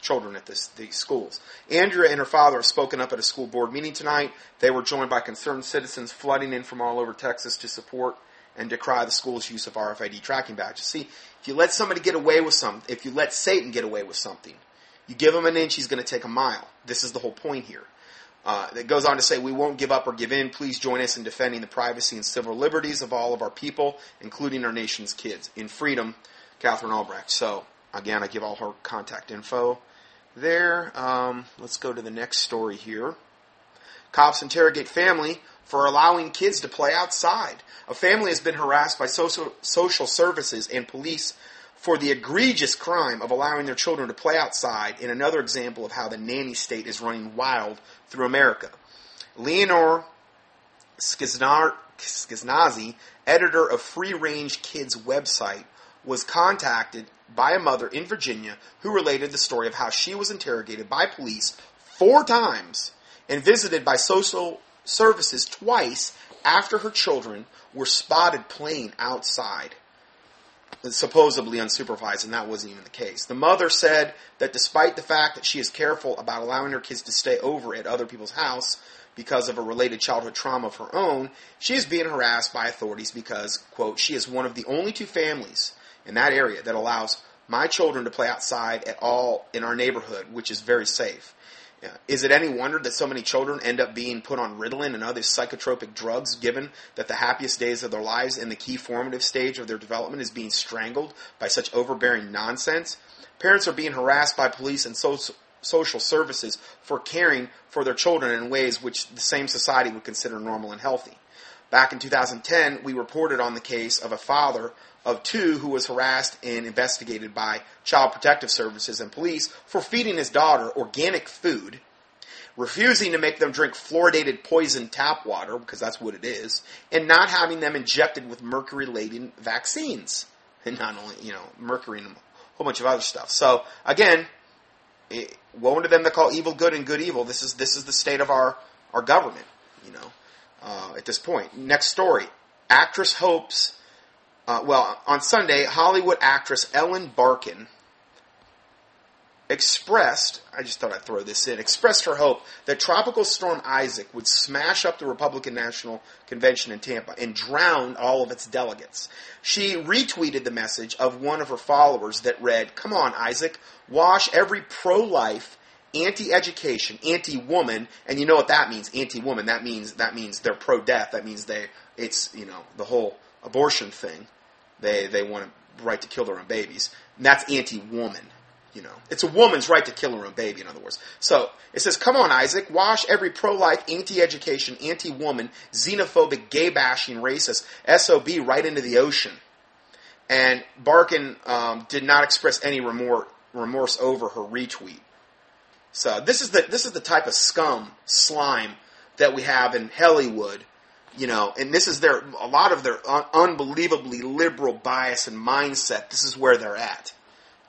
A: children at this, these schools. Andrea and her father have spoken up at a school board meeting tonight. They were joined by concerned citizens flooding in from all over Texas to support and decry the school's use of RFID tracking badges. See, if you let somebody get away with something, if you let Satan get away with something, you give him an inch, he's going to take a mile. This is the whole point here. Uh, it goes on to say, We won't give up or give in. Please join us in defending the privacy and civil liberties of all of our people, including our nation's kids. In freedom, Katherine Albrecht. So, again, I give all her contact info there. Um, let's go to the next story here. Cops interrogate family for allowing kids to play outside. A family has been harassed by social, social services and police for the egregious crime of allowing their children to play outside in another example of how the nanny state is running wild through America. Lenore Skenazy, editor of Free Range Kids website, was contacted by a mother in Virginia who related the story of how she was interrogated by police four times and visited by social services twice after her children were spotted playing outside, supposedly unsupervised, and that wasn't even the case. The mother said that despite the fact that she is careful about allowing her kids to stay over at other people's house because of a related childhood trauma of her own, she is being harassed by authorities because, quote, she is one of the only two families in that area that allows my children to play outside at all in our neighborhood, which is very safe. Is it any wonder that so many children end up being put on Ritalin and other psychotropic drugs, given that the happiest days of their lives and the key formative stage of their development is being strangled by such overbearing nonsense? Parents are being harassed by police and social social services for caring for their children in ways which the same society would consider normal and healthy. Back in 2010, we reported on the case of a father of two who was harassed and investigated by Child Protective Services and police for feeding his daughter organic food, refusing to make them drink fluoridated poison tap water, because that's what it is, and not having them injected with mercury laden vaccines. And not only, you know, mercury and a whole bunch of other stuff. So, again, it, woe unto them that call evil good and good evil. This is, this is the state of our, our government, you know, uh, at this point. Next story. Actress hopes uh, well, on Sunday, Hollywood actress Ellen Barkin expressed, I just thought I'd throw this in, expressed her hope that Tropical Storm Isaac would smash up the Republican National Convention in Tampa and drown all of its delegates. She retweeted the message of one of her followers that read, Come on, Isaac, wash every pro life, anti education, anti woman, and you know what that means, anti woman. That means that means they're pro death. That means they it's, you know, the whole abortion thing. They they want a right to kill their own babies. And that's anti-woman. You know, it's a woman's right to kill her own baby. In other words, so it says, "Come on, Isaac, wash every pro-life, anti-education, anti-woman, xenophobic, gay-bashing, racist sob right into the ocean." And Barkin um, did not express any remorse, remorse over her retweet. So this is the this is the type of scum slime that we have in Hollywood you know, and this is their a lot of their un- unbelievably liberal bias and mindset. This is where they're at,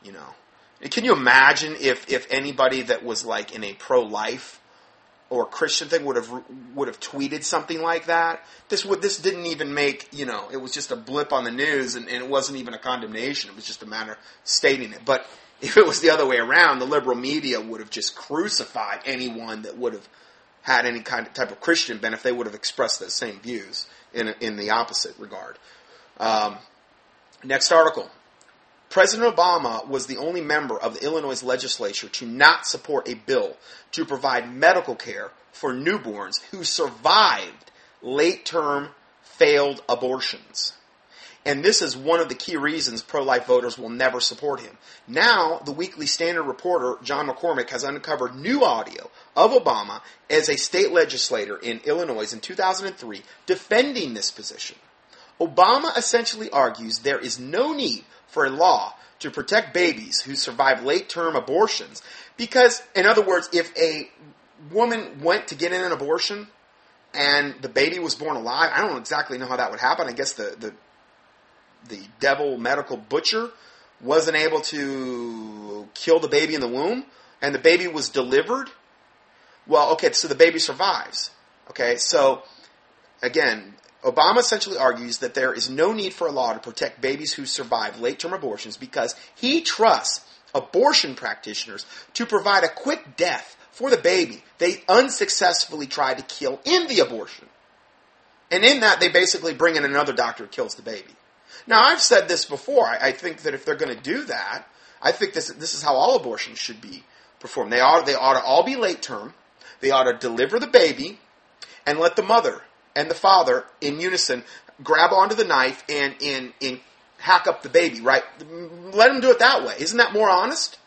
A: you know. And can you imagine if if anybody that was like in a pro life or Christian thing would have would have tweeted something like that? This would this didn't even make you know it was just a blip on the news and, and it wasn't even a condemnation. It was just a matter of stating it. But if it was the other way around, the liberal media would have just crucified anyone that would have had any kind of type of Christian bent if they would have expressed those same views in, in the opposite regard. Um, next article. President Obama was the only member of the Illinois legislature to not support a bill to provide medical care for newborns who survived late term failed abortions. And this is one of the key reasons pro life voters will never support him. Now, the Weekly Standard reporter, John McCormack, has uncovered new audio of Obama as a state legislator in Illinois in 2003 defending this position. Obama essentially argues there is no need for a law to protect babies who survive late term abortions because, in other words, if a woman went to get in an abortion and the baby was born alive, I don't exactly know how that would happen. I guess the, the the devil medical butcher wasn't able to kill the baby in the womb and the baby was delivered, well, okay, so the baby survives. Okay, so again, Obama essentially argues that there is no need for a law to protect babies who survive late term abortions because he trusts abortion practitioners to provide a quick death for the baby they unsuccessfully tried to kill in the abortion. And in that, they basically bring in another doctor who kills the baby. Now, I've said this before. I, I think that if they're going to do that, I think this this is how all abortions should be performed. They ought they ought to all be late term. They ought to deliver the baby and let the mother and the father in unison grab onto the knife and and, and hack up the baby. Right? Let them do it that way. Isn't that more honest?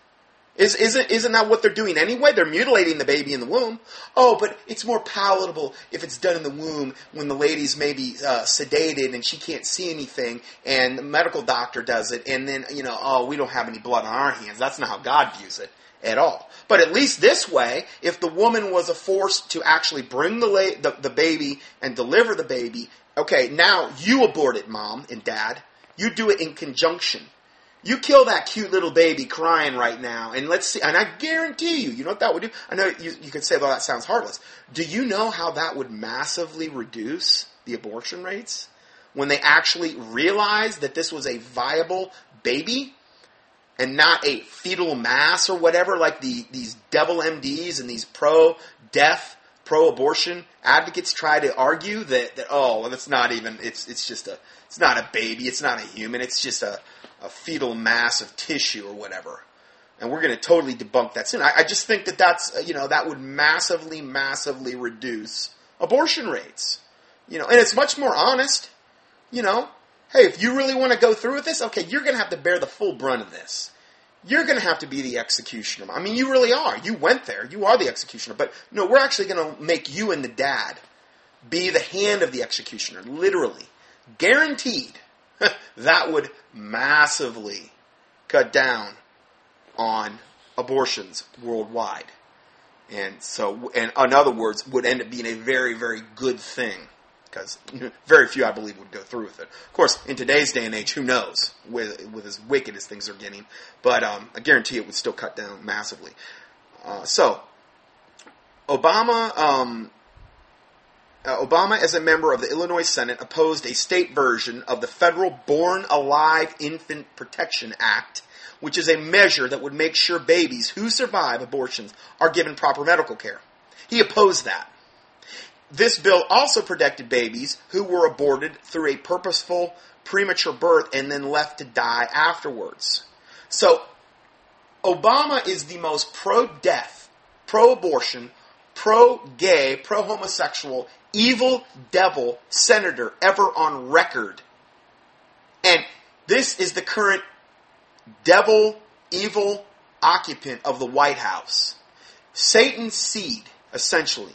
A: Is, isn't, isn't that what they're doing anyway? They're mutilating the baby in the womb. Oh, but it's more palatable if it's done in the womb when the lady's maybe uh, sedated and she can't see anything and the medical doctor does it and then, you know, oh, we don't have any blood on our hands. That's not how God views it at all. But at least this way, if the woman was a force to actually bring the, la- the, the baby and deliver the baby, okay, now you abort it, mom and dad. You do it in conjunction you kill that cute little baby crying right now, and let's see. And I guarantee you, you know what that would do. I know you, you could say, "Well, that sounds heartless." Do you know how that would massively reduce the abortion rates when they actually realized that this was a viable baby and not a fetal mass or whatever, like the these devil MDs and these pro-death, pro-abortion advocates try to argue that that oh, well, that's not even. It's it's just a. It's not a baby. It's not a human. It's just a a fetal mass of tissue or whatever. And we're going to totally debunk that soon. I, I just think that that's, uh, you know, that would massively, massively reduce abortion rates. You know, and it's much more honest. You know, hey, if you really want to go through with this, okay, you're going to have to bear the full brunt of this. you're going to have to be the executioner. I mean, you really are. You went there. You are the executioner. But no, we're actually going to make you and the dad be the hand of the executioner, literally. Guaranteed. that would massively cut down on abortions worldwide. And so, and in other words, would end up being a very, very good thing because very few, I believe, would go through with it. Of course, in today's day and age, who knows with, with as wicked as things are getting, but um, I guarantee it would still cut down massively. Uh, so, Obama, um, uh, Obama, as a member of the Illinois Senate, opposed a state version of the federal Born Alive Infant Protection Act, which is a measure that would make sure babies who survive abortions are given proper medical care. He opposed that. This bill also protected babies who were aborted through a purposeful premature birth and then left to die afterwards. So, Obama is the most pro death, pro abortion, pro gay, pro homosexual, evil devil senator ever on record. And this is the current devil, evil occupant of the White House. Satan's seed, essentially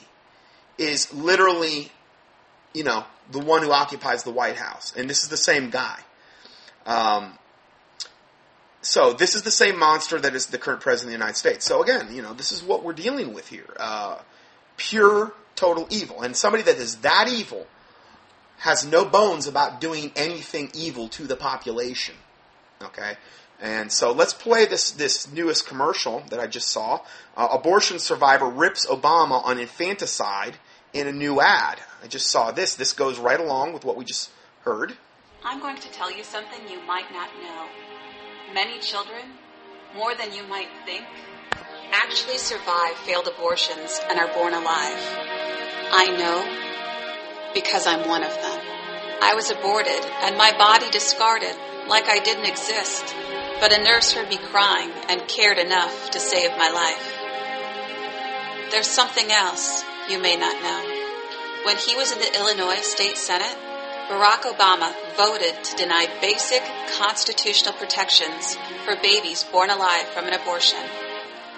A: is literally, you know, the one who occupies the White House. And this is the same guy. Um, so this is the same monster that is the current president of the United States. So again, you know, this is what we're dealing with here. Uh, pure, total evil. And somebody that is that evil has no bones about doing anything evil to the population. Okay? And so let's play this, this newest commercial that I just saw. Uh, abortion survivor rips Obama on infanticide in a new ad. I just saw this. This goes right along with what we just heard.
F: I'm going to tell you something you might not know. Many children, more than you might think, actually survive failed abortions and are born alive. I know because I'm one of them. I was aborted and my body discarded like I didn't exist, but a nurse heard me crying and cared enough to save my life. There's something else you may not know. When he was in the Illinois State Senate, Barack Obama voted to deny basic constitutional protections for babies born alive from an abortion.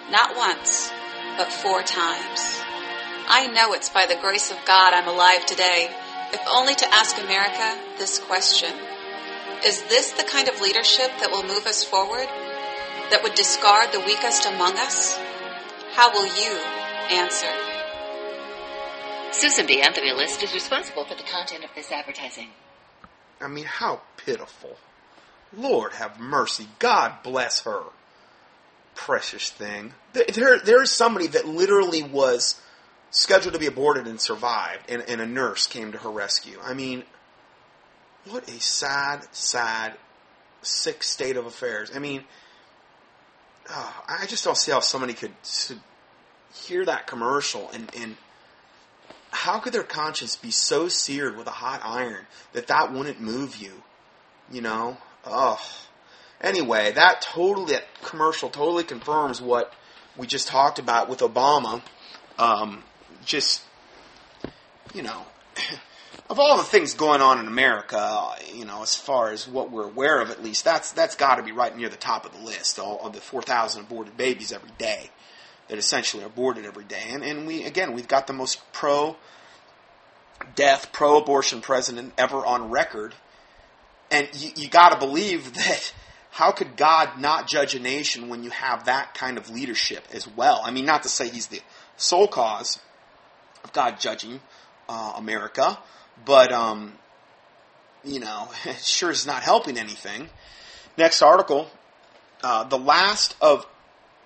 F: Not once, but four times. I know it's by the grace of God I'm alive today, if only to ask America this question. Is this the kind of leadership that will move us forward? That would discard the weakest among us? How will you answer?
G: Susan B. Anthony List is responsible for the content of this advertising.
A: I mean, how pitiful. Lord have mercy. God bless her. Precious thing. There, there is somebody that literally was scheduled to be aborted and survived, and, and a nurse came to her rescue. I mean, what a sad, sad, sick state of affairs. I mean, oh, I just don't see how somebody could hear that commercial and, and how could their conscience be so seared with a hot iron that that wouldn't move you? You know? Ugh. Anyway, that totally, that commercial totally confirms what we just talked about with Obama. Um, just, you know, of all the things going on in America, you know, as far as what we're aware of, at least, that's that's got to be right near the top of the list. All of the 4,000 aborted babies every day that essentially are aborted every day. And, and we, again, we've got the most pro death, pro abortion president ever on record. And you, you got to believe that how could God not judge a nation when you have that kind of leadership as well? I mean, not to say he's the sole cause of God judging uh, America, but, um, you know, it sure is not helping anything. Next article. Uh, the last of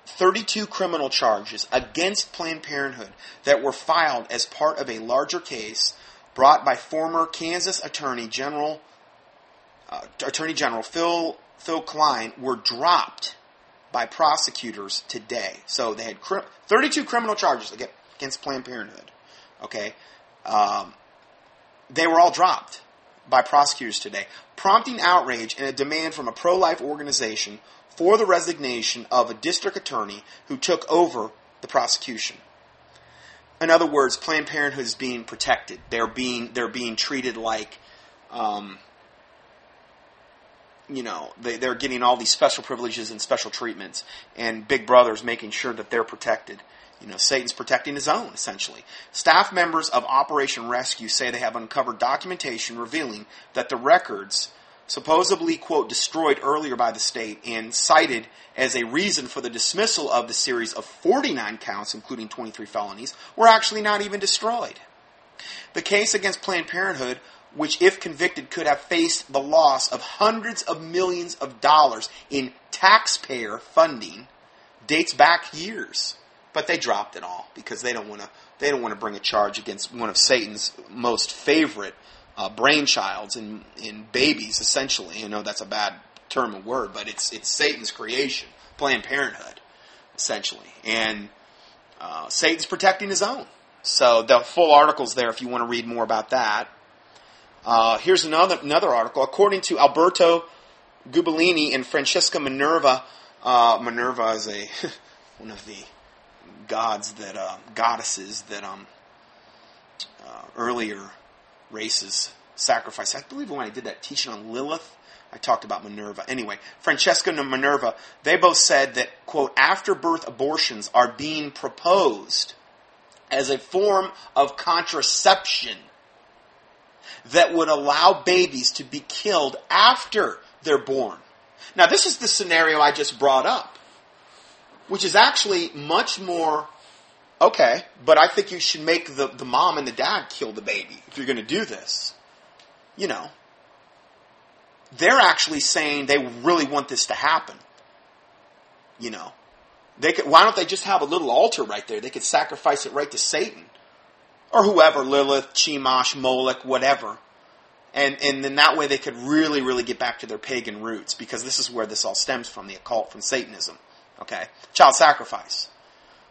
A: 32 criminal charges against Planned Parenthood that were filed as part of a larger case brought by former Kansas Attorney General uh, Attorney General Phil Phil Kline were dropped by prosecutors today. So they had 32 criminal charges against Planned Parenthood. Okay, um, they were all dropped by prosecutors today, prompting outrage and a demand from a pro-life organization for the resignation of a district attorney who took over the prosecution. In other words, Planned Parenthood is being protected. They're being they're being treated like, um, you know, they, they're getting all these special privileges and special treatments, and Big Brother's making sure that they're protected. You know, Satan's protecting his own, essentially. Staff members of Operation Rescue say they have uncovered documentation revealing that the records, supposedly, quote, destroyed earlier by the state and cited as a reason for the dismissal of the series of 49 counts, including 23 felonies, were actually not even destroyed. The case against Planned Parenthood, which, if convicted, could have faced the loss of hundreds of millions of dollars in taxpayer funding, dates back years. But they dropped it all because they don't want to. They don't want to bring a charge against one of Satan's most favorite uh, brainchilds in in babies. Essentially, you know that's a bad term and word, but it's it's Satan's creation, Planned Parenthood, essentially, and uh, Satan's protecting his own. So the full article's there if you want to read more about that. Uh, here's another another article. According to Alberto Giubilini and Francesca Minerva, uh, Minerva is a one of the gods that uh, goddesses that um, uh, earlier races sacrificed. I believe when I did that teaching on Lilith, I talked about Minerva. Anyway, Francesca and Minerva, they both said that quote after birth abortions are being proposed as a form of contraception that would allow babies to be killed after they're born. Now, this is the scenario I just brought up, which is actually much more okay, but I think you should make the, the mom and the dad kill the baby if you're going to do this. You know, they're actually saying they really want this to happen. You know, they could, why don't they just have a little altar right there? They could sacrifice it right to Satan or whoever, Lilith, Chemosh, Moloch, whatever. And, and then that way they could really, really get back to their pagan roots because this is where this all stems from, the occult, from Satanism. Okay? Child sacrifice.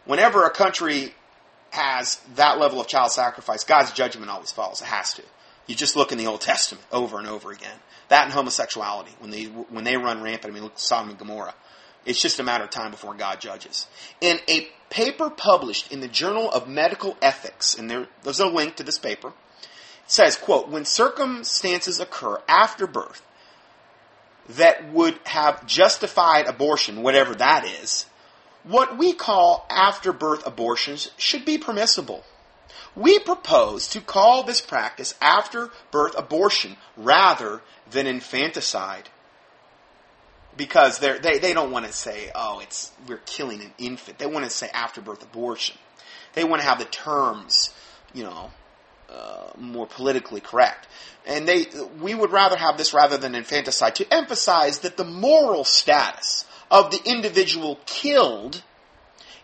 A: Whenever a country has that level of child sacrifice, God's judgment always falls. It has to. You just look in the Old Testament over and over again. That and homosexuality, when they, when they run rampant, I mean, look at Sodom and Gomorrah. It's just a matter of time before God judges. In a paper published in the Journal of Medical Ethics, and there, there's a link to this paper, it says, quote, when circumstances occur after birth that would have justified abortion, whatever that is, what we call after birth abortions should be permissible. We propose to call this practice after birth abortion rather than infanticide because they they don't want to say, oh, it's we're killing an infant. They want to say afterbirth abortion. They want to have the terms, you know, uh, more politically correct. And they we would rather have this rather than infanticide to emphasize that the moral status of the individual killed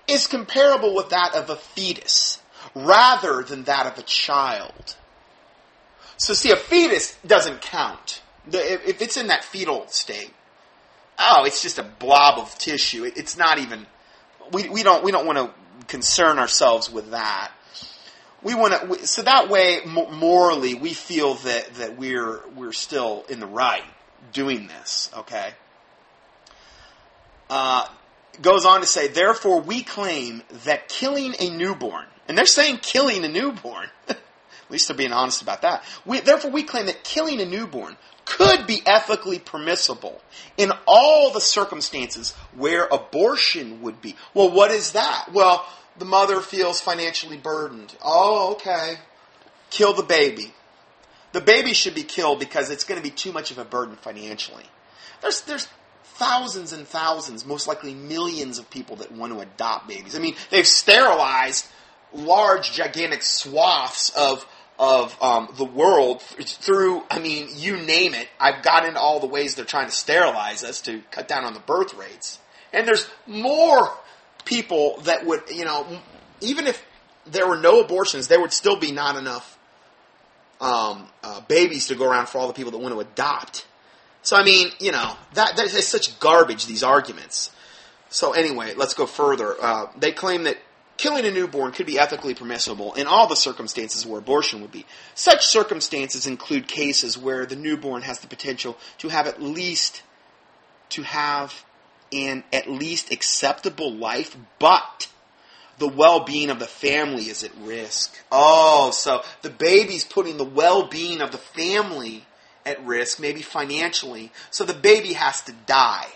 A: is comparable with that of a fetus rather than that of a child. So see, a fetus doesn't count. If it's in that fetal state, oh, it's just a blob of tissue. It, it's not even. We, we don't we don't want to concern ourselves with that. We want to so that way morally we feel that that we're we're still in the right doing this. Okay. Uh, goes on to say, therefore we claim that killing a newborn, and they're saying killing a newborn. At least they're being honest about that. We, therefore, we claim that killing a newborn could be ethically permissible in all the circumstances where abortion would be. Well, what is that? Well, the mother feels financially burdened. Oh, okay. Kill the baby. The baby should be killed because it's going to be too much of a burden financially. There's, there's thousands and thousands, most likely millions of people that want to adopt babies. I mean, they've sterilized large, gigantic swaths of of um, the world through, I mean, you name it. I've got into all the ways they're trying to sterilize us to cut down on the birth rates. And there's more people that would, you know, even if there were no abortions, there would still be not enough um, uh, babies to go around for all the people that want to adopt. So I mean, you know, that that is such garbage. These arguments. So anyway, let's go further. Uh, they claim that killing a newborn could be ethically permissible in all the circumstances where abortion would be. Such circumstances include cases where the newborn has the potential to have at least to have an at least acceptable life, but the well-being of the family is at risk. Oh, so the baby's putting the well-being of the family at risk, maybe financially, so the baby has to die.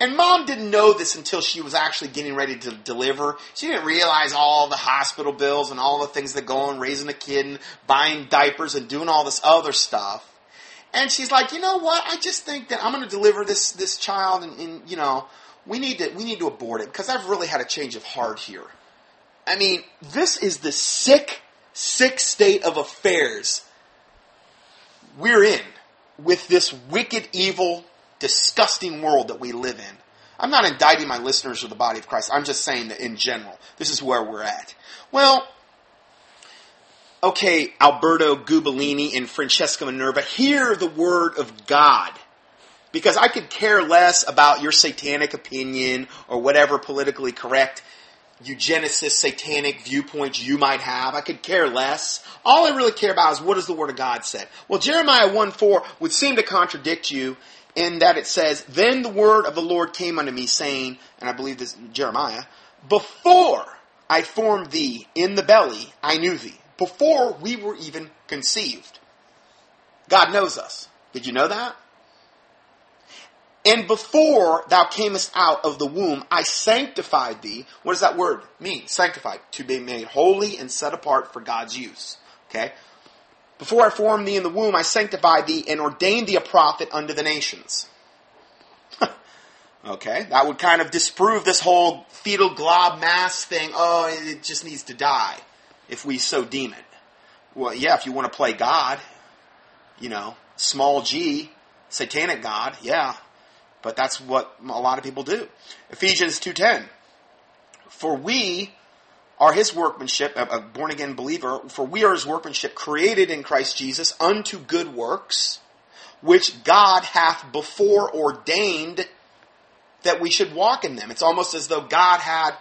A: And mom didn't know this until she was actually getting ready to deliver. She didn't realize all the hospital bills and all the things that go on raising a kid and buying diapers and doing all this other stuff. And she's like, you know what? I just think that I'm going to deliver this this child, and, and you know, we need to we need to abort it because I've really had a change of heart here. I mean, this is the sick, sick state of affairs we're in with this wicked, evil, disgusting world that we live in. I'm not indicting my listeners or the body of Christ. I'm just saying that in general, this is where we're at. Well, okay, Alberto Giubilini and Francesca Minerva, hear the word of God. Because I could care less about your satanic opinion or whatever politically correct eugenicist satanic viewpoints you might have. I could care less. All I really care about is what does the Word of God say. Well, Jeremiah 1 4 would seem to contradict you in that it says, Then the word of the Lord came unto me, saying, and I believe this Jeremiah, before I formed thee in the belly, I knew thee. Before we were even conceived. God knows us. Did you know that? And before thou camest out of the womb, I sanctified thee. What does that word mean? Sanctified. To be made holy and set apart for God's use. Okay? Before I formed thee in the womb, I sanctified thee and ordained thee a prophet unto the nations. okay, that would kind of disprove this whole fetal glob mass thing. Oh, it just needs to die if we so deem it. Well, yeah, if you want to play God, you know, small g, satanic God, yeah, but that's what a lot of people do. Ephesians 2.10. For we are his workmanship, a born again believer, for we are his workmanship created in Christ Jesus unto good works, which God hath before ordained that we should walk in them. It's almost as though God had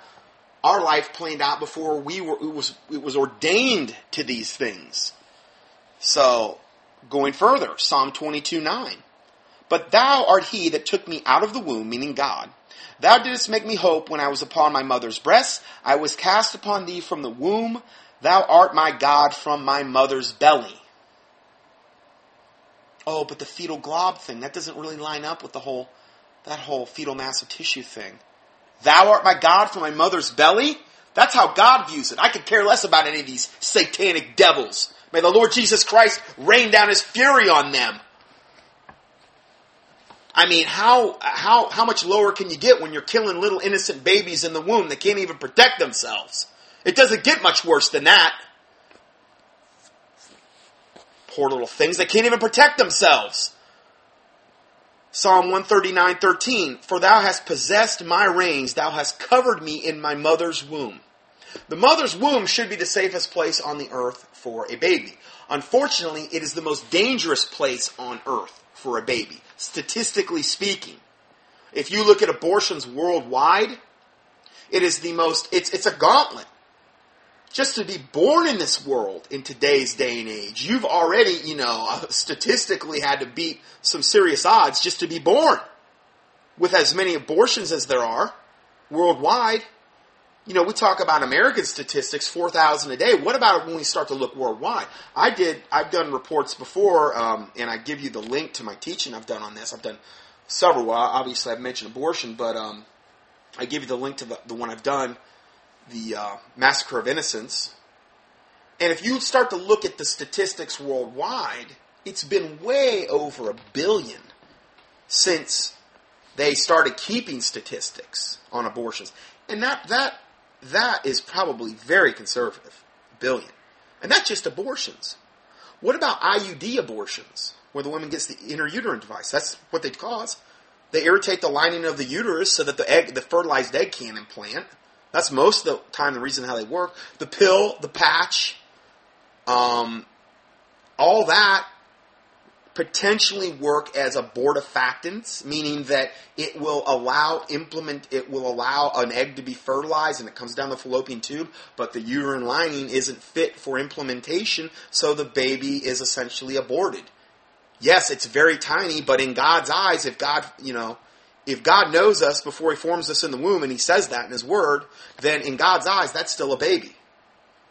A: our life planned out before we were, it was, it was ordained to these things. So, going further, Psalm 22 9. But thou art he that took me out of the womb, meaning God. Thou didst make me hope when I was upon my mother's breast. I was cast upon thee from the womb. Thou art my God from my mother's belly. Oh, but the fetal glob thing, that doesn't really line up with the whole, that whole fetal mass of tissue thing. Thou art my God from my mother's belly? That's how God views it. I could care less about any of these satanic devils. May the Lord Jesus Christ rain down his fury on them. I mean, how, how, how much lower can you get when you're killing little innocent babies in the womb that can't even protect themselves? It doesn't get much worse than that. Poor little things, they can't even protect themselves. Psalm 139:13 For thou hast possessed my reins thou hast covered me in my mother's womb. The mother's womb should be the safest place on the earth for a baby. Unfortunately, it is the most dangerous place on earth for a baby statistically speaking. If you look at abortions worldwide, it is the most, it's, it's a gauntlet. Just to be born in this world in today's day and age, you've already, you know, statistically had to beat some serious odds just to be born. With as many abortions as there are worldwide, you know, we talk about American statistics, 4,000 a day. What about when we start to look worldwide? I did, I've done reports before, um, and I give you the link to my teaching I've done on this. I've done several. Obviously, I've mentioned abortion, but um, I give you the link to the, the one I've done, the uh, Massacre of Innocents. And if you start to look at the statistics worldwide, it's been way over a billion since they started keeping statistics on abortions. And that, that that is probably very conservative. Billion. And that's just abortions. What about IUD abortions, where the woman gets the intrauterine device? That's what they cause. They irritate the lining of the uterus so that the egg, the fertilized egg can't implant. That's most of the time the reason how they work. The pill, the patch, um, all that potentially work as abortifactants, meaning that it will allow implement it will allow an egg to be fertilized and it comes down the fallopian tube, but the uterine lining isn't fit for implementation, so the baby is essentially aborted. Yes, it's very tiny, but in God's eyes, if God, you know, if God knows us before He forms us in the womb and He says that in His Word, then in God's eyes, that's still a baby.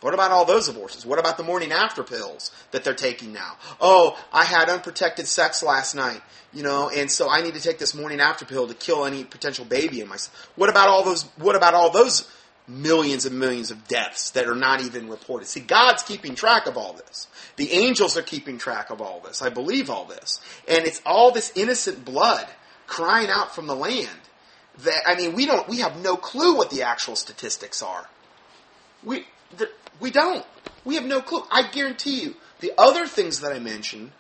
A: What about all those abortions? What about the morning after pills that they're taking now? Oh, I had unprotected sex last night, you know, and so I need to take this morning after pill to kill any potential baby in myself. What about all those? What about all those millions and millions of deaths that are not even reported? See, God's keeping track of all this. The angels are keeping track of all this. I believe all this, and it's all this innocent blood crying out from the land. That I mean, we don't. We have no clue what the actual statistics are. We the, we don't. We have no clue. I guarantee you, the other things that I mentioned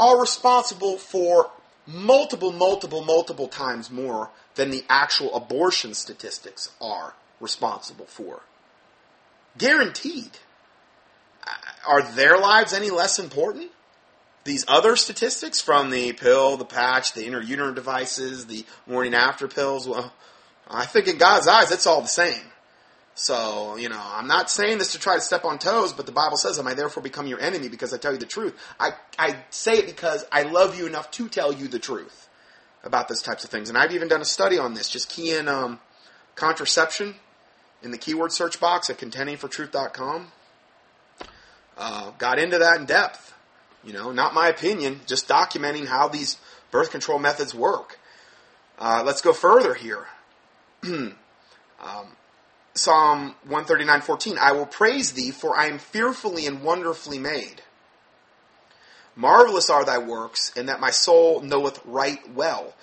A: are responsible for multiple, multiple, multiple times more than the actual abortion statistics are responsible for. Guaranteed. Uh, are their lives any less important? These other statistics from the pill, the patch, the intrauterine devices, the morning after pills, well, I think in God's eyes, it's all the same. So, you know, I'm not saying this to try to step on toes, but the Bible says, Am I therefore become your enemy because I tell you the truth? I, I say it because I love you enough to tell you the truth about those types of things. And I've even done a study on this. Just key in um, contraception in the keyword search box at contendingfortruth.com. Uh, got into that in depth. You know, not my opinion, just documenting how these birth control methods work. Uh, let's go further here. um, Psalm 139:14 I will praise thee for I am fearfully and wonderfully made. Marvelous are thy works and that my soul knoweth right well.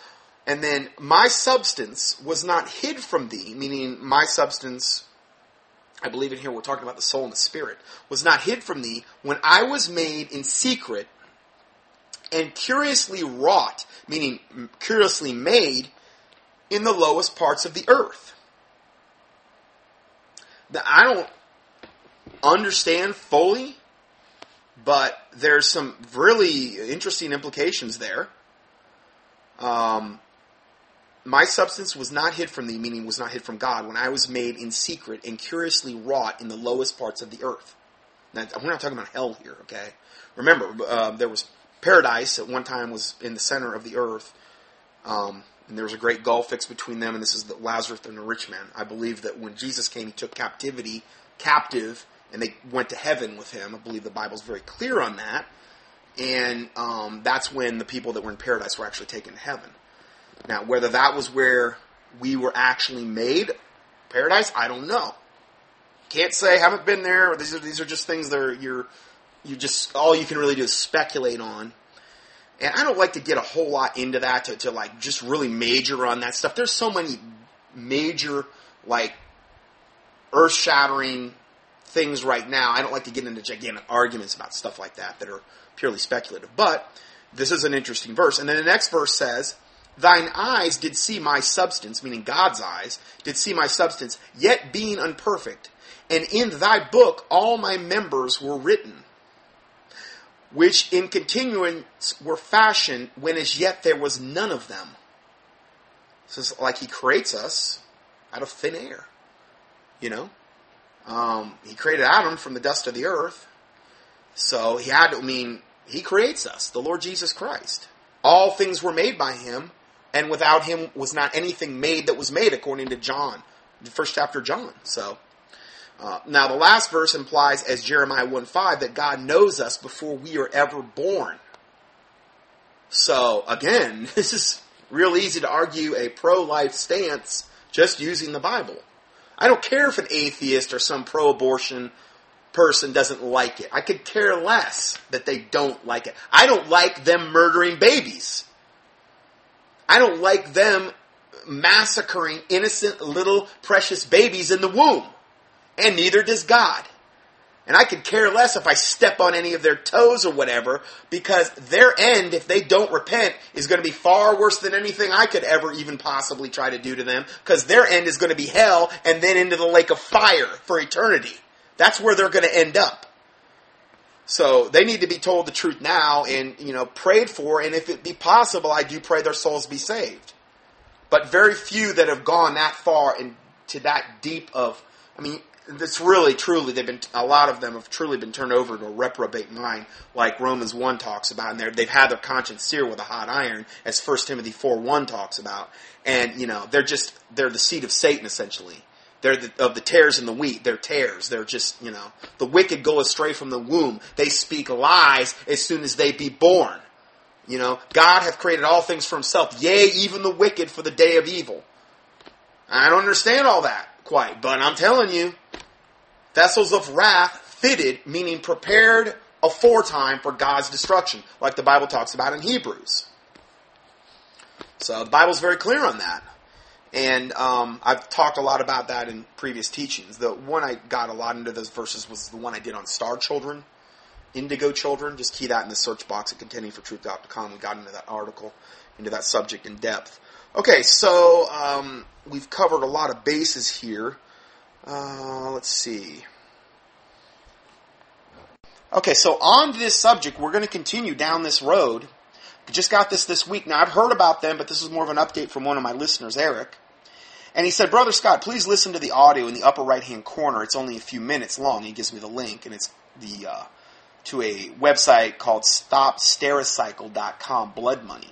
A: And then my substance was not hid from thee, meaning my substance I believe in here we're talking about the soul and the spirit, was not hid from thee when I was made in secret and curiously wrought, meaning curiously made in the lowest parts of the earth that I don't understand fully, but there's some really interesting implications there. Um, my substance was not hid from thee, meaning was not hid from God, when I was made in secret and curiously wrought in the lowest parts of the earth. Now, we're not talking about hell here, okay? Remember, uh, there was paradise at one time was in the center of the earth. Um, and there was a great gulf fixed between them, and this is the Lazarus and the rich man. I believe that when Jesus came, he took captivity captive, and they went to heaven with him. I believe the Bible's very clear on that, and um, that's when the people that were in paradise were actually taken to heaven. Now, whether that was where we were actually made, paradise, I don't know. Can't say. Haven't been there. These are these are just things that are, you're you just all you can really do is speculate on. And I don't like to get a whole lot into that to, to like just really major on that stuff. There's so many major, like, earth shattering things right now. I don't like to get into gigantic arguments about stuff like that that are purely speculative. But this is an interesting verse. And then the next verse says, Thine eyes did see my substance, meaning God's eyes, did see my substance, yet being unperfect. And in thy book all my members were written which in continuance were fashioned when as yet there was none of them. So it's like he creates us out of thin air. You know? Um, he created Adam from the dust of the earth. So he had to, I mean, he creates us, the Lord Jesus Christ. All things were made by him, and without him was not anything made that was made, according to John, the first chapter of John. So uh, now, the last verse implies, as Jeremiah 1 5, that God knows us before we are ever born. So, again, this is real easy to argue a pro life stance just using the Bible. I don't care if an atheist or some pro abortion person doesn't like it. I could care less that they don't like it. I don't like them murdering babies. I don't like them massacring innocent little precious babies in the womb and neither does God. And I could care less if I step on any of their toes or whatever, because their end, if they don't repent, is going to be far worse than anything I could ever even possibly try to do to them, because their end is going to be hell and then into the lake of fire for eternity. That's where they're going to end up. So they need to be told the truth now and, you know, prayed for, and if it be possible, I do pray their souls be saved. But very few that have gone that far and to that deep of, I mean, that's really truly they've been a lot of them have truly been turned over to a reprobate mind like romans 1 talks about. And they've had their conscience seared with a hot iron as 1 timothy 4 1 talks about. And you know they're just they're the seed of satan essentially They're the, of the tares in the wheat. They're tares. They're just, you know, the wicked go astray from the womb. They speak lies as soon as they be born. You know, God hath created all things for himself, yea, even the wicked for the day of evil. I don't understand all that quite, but I'm telling you, vessels of wrath fitted, meaning prepared aforetime for God's destruction, like the Bible talks about in Hebrews. So the Bible's very clear on that. And um, I've talked a lot about that in previous teachings. The one I got a lot into those verses was the one I did on star children, indigo children. Just key that in the search box at contendingfortruth.com. We got into that article, into that subject in depth. Okay, so um, we've covered a lot of bases here. Uh, let's see. Okay, so on this subject, we're going to continue down this road. just got this this week. Now, I've heard about them, but this is more of an update from one of my listeners, Eric. And he said, Brother Scott, please listen to the audio in the upper right hand corner. It's only a few minutes long. He gives me the link, and it's the uh, to a website called StopStericycle.com, Blood Money.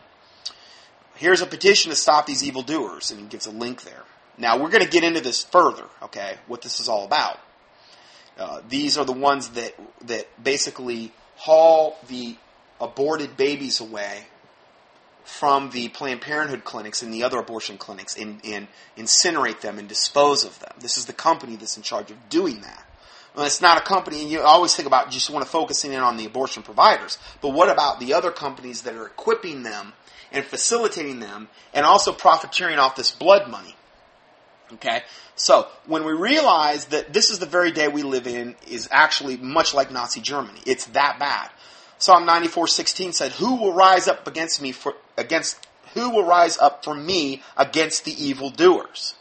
A: Here's a petition to stop these evildoers, and he gives a link there. Now, we're going to get into this further, okay, what this is all about. Uh, these are the ones that, that basically haul the aborted babies away from the Planned Parenthood clinics and the other abortion clinics and, and incinerate them and dispose of them. This is the company that's in charge of doing that. Well, it's not a company, and you always think about just want to focusing in on the abortion providers. But what about the other companies that are equipping them and facilitating them and also profiteering off this blood money? Okay? So, when we realize that this is the very day we live in is actually much like Nazi Germany. It's that bad. Psalm 94:16 said, "Who will rise up against me for against who will rise up for me against the evildoers?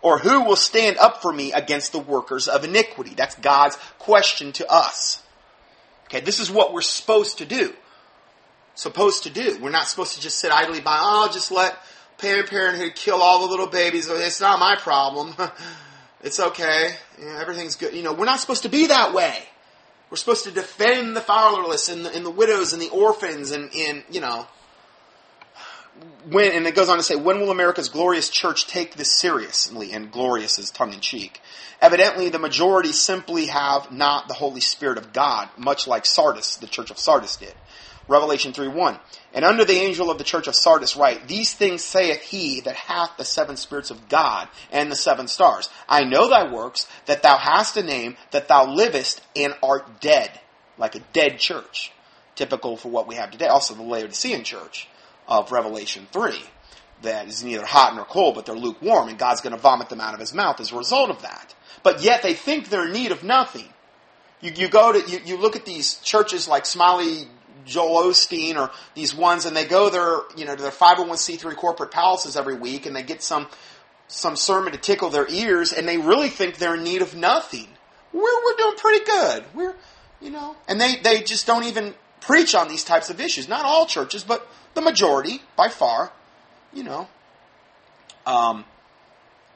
A: Or who will stand up for me against the workers of iniquity?" That's God's question to us. Okay, this is what we're supposed to do. Supposed to do. We're not supposed to just sit idly by, oh, just let Planned Parenthood kill all the little babies. Oh, it's not my problem. it's okay. Yeah, everything's good. You know, we're not supposed to be that way. We're supposed to defend the fatherless and the, and the widows and the orphans and, and, you know, when, and it goes on to say, when will America's glorious church take this seriously? And glorious is tongue in cheek. Evidently, the majority simply have not the Holy Spirit of God, much like Sardis, the church of Sardis did. Revelation 3 1. And under the angel of the church of Sardis write, These things saith he that hath the seven spirits of God and the seven stars. I know thy works, that thou hast a name, that thou livest and art dead, like a dead church. Typical for what we have today. Also the Laodicean church of Revelation 3. That is neither hot nor cold, but they're lukewarm, and God's going to vomit them out of his mouth as a result of that. But yet they think they're in need of nothing. You, you go to, you, you look at these churches like Smiley Joel Osteen or these ones, and they go there, you know, to their 501c3 corporate palaces every week, and they get some some sermon to tickle their ears, and they really think they're in need of nothing. We're we're doing pretty good. We're you know, and they they just don't even preach on these types of issues. Not all churches, but the majority by far. You know, um,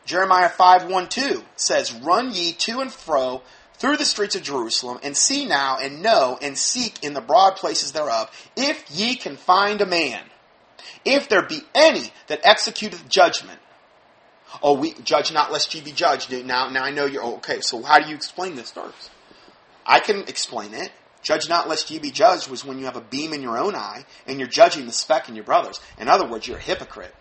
A: Jeremiah five one two says, "Run ye to and fro." Through the streets of Jerusalem, and see now, and know, and seek in the broad places thereof, if ye can find a man, if there be any that executeth judgment. Oh, we judge not lest ye be judged. Now, now I know you're oh, okay. So how do you explain this verse? I can explain it. Judge not lest ye be judged was when you have a beam in your own eye and you're judging the speck in your brother's. In other words, you're a hypocrite.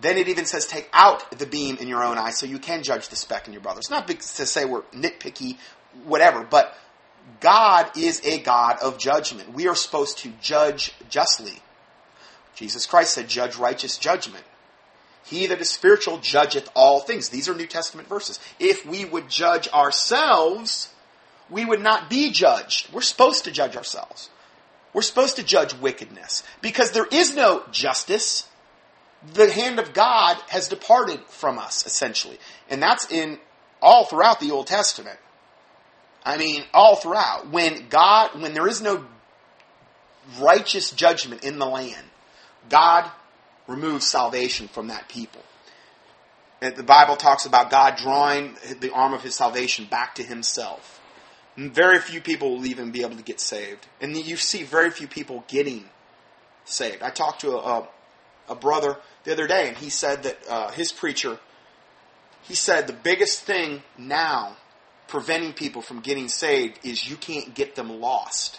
A: Then it even says take out the beam in your own eye so you can judge the speck in your brother. It's not to say we're nitpicky, whatever, but God is a God of judgment. We are supposed to judge justly. Jesus Christ said, judge righteous judgment. He that is spiritual judgeth all things. These are New Testament verses. If we would judge ourselves, we would not be judged. We're supposed to judge ourselves. We're supposed to judge wickedness because there is no justice the hand of God has departed from us, essentially. And that's in all throughout the Old Testament. I mean, all throughout. When God, when there is no righteous judgment in the land, God removes salvation from that people. And the Bible talks about God drawing the arm of his salvation back to himself. Very few people will even be able to get saved. And you see very few people getting saved. I talked to a, a, a brother the other day, and he said that uh, his preacher he said the biggest thing now preventing people from getting saved is you can't get them lost.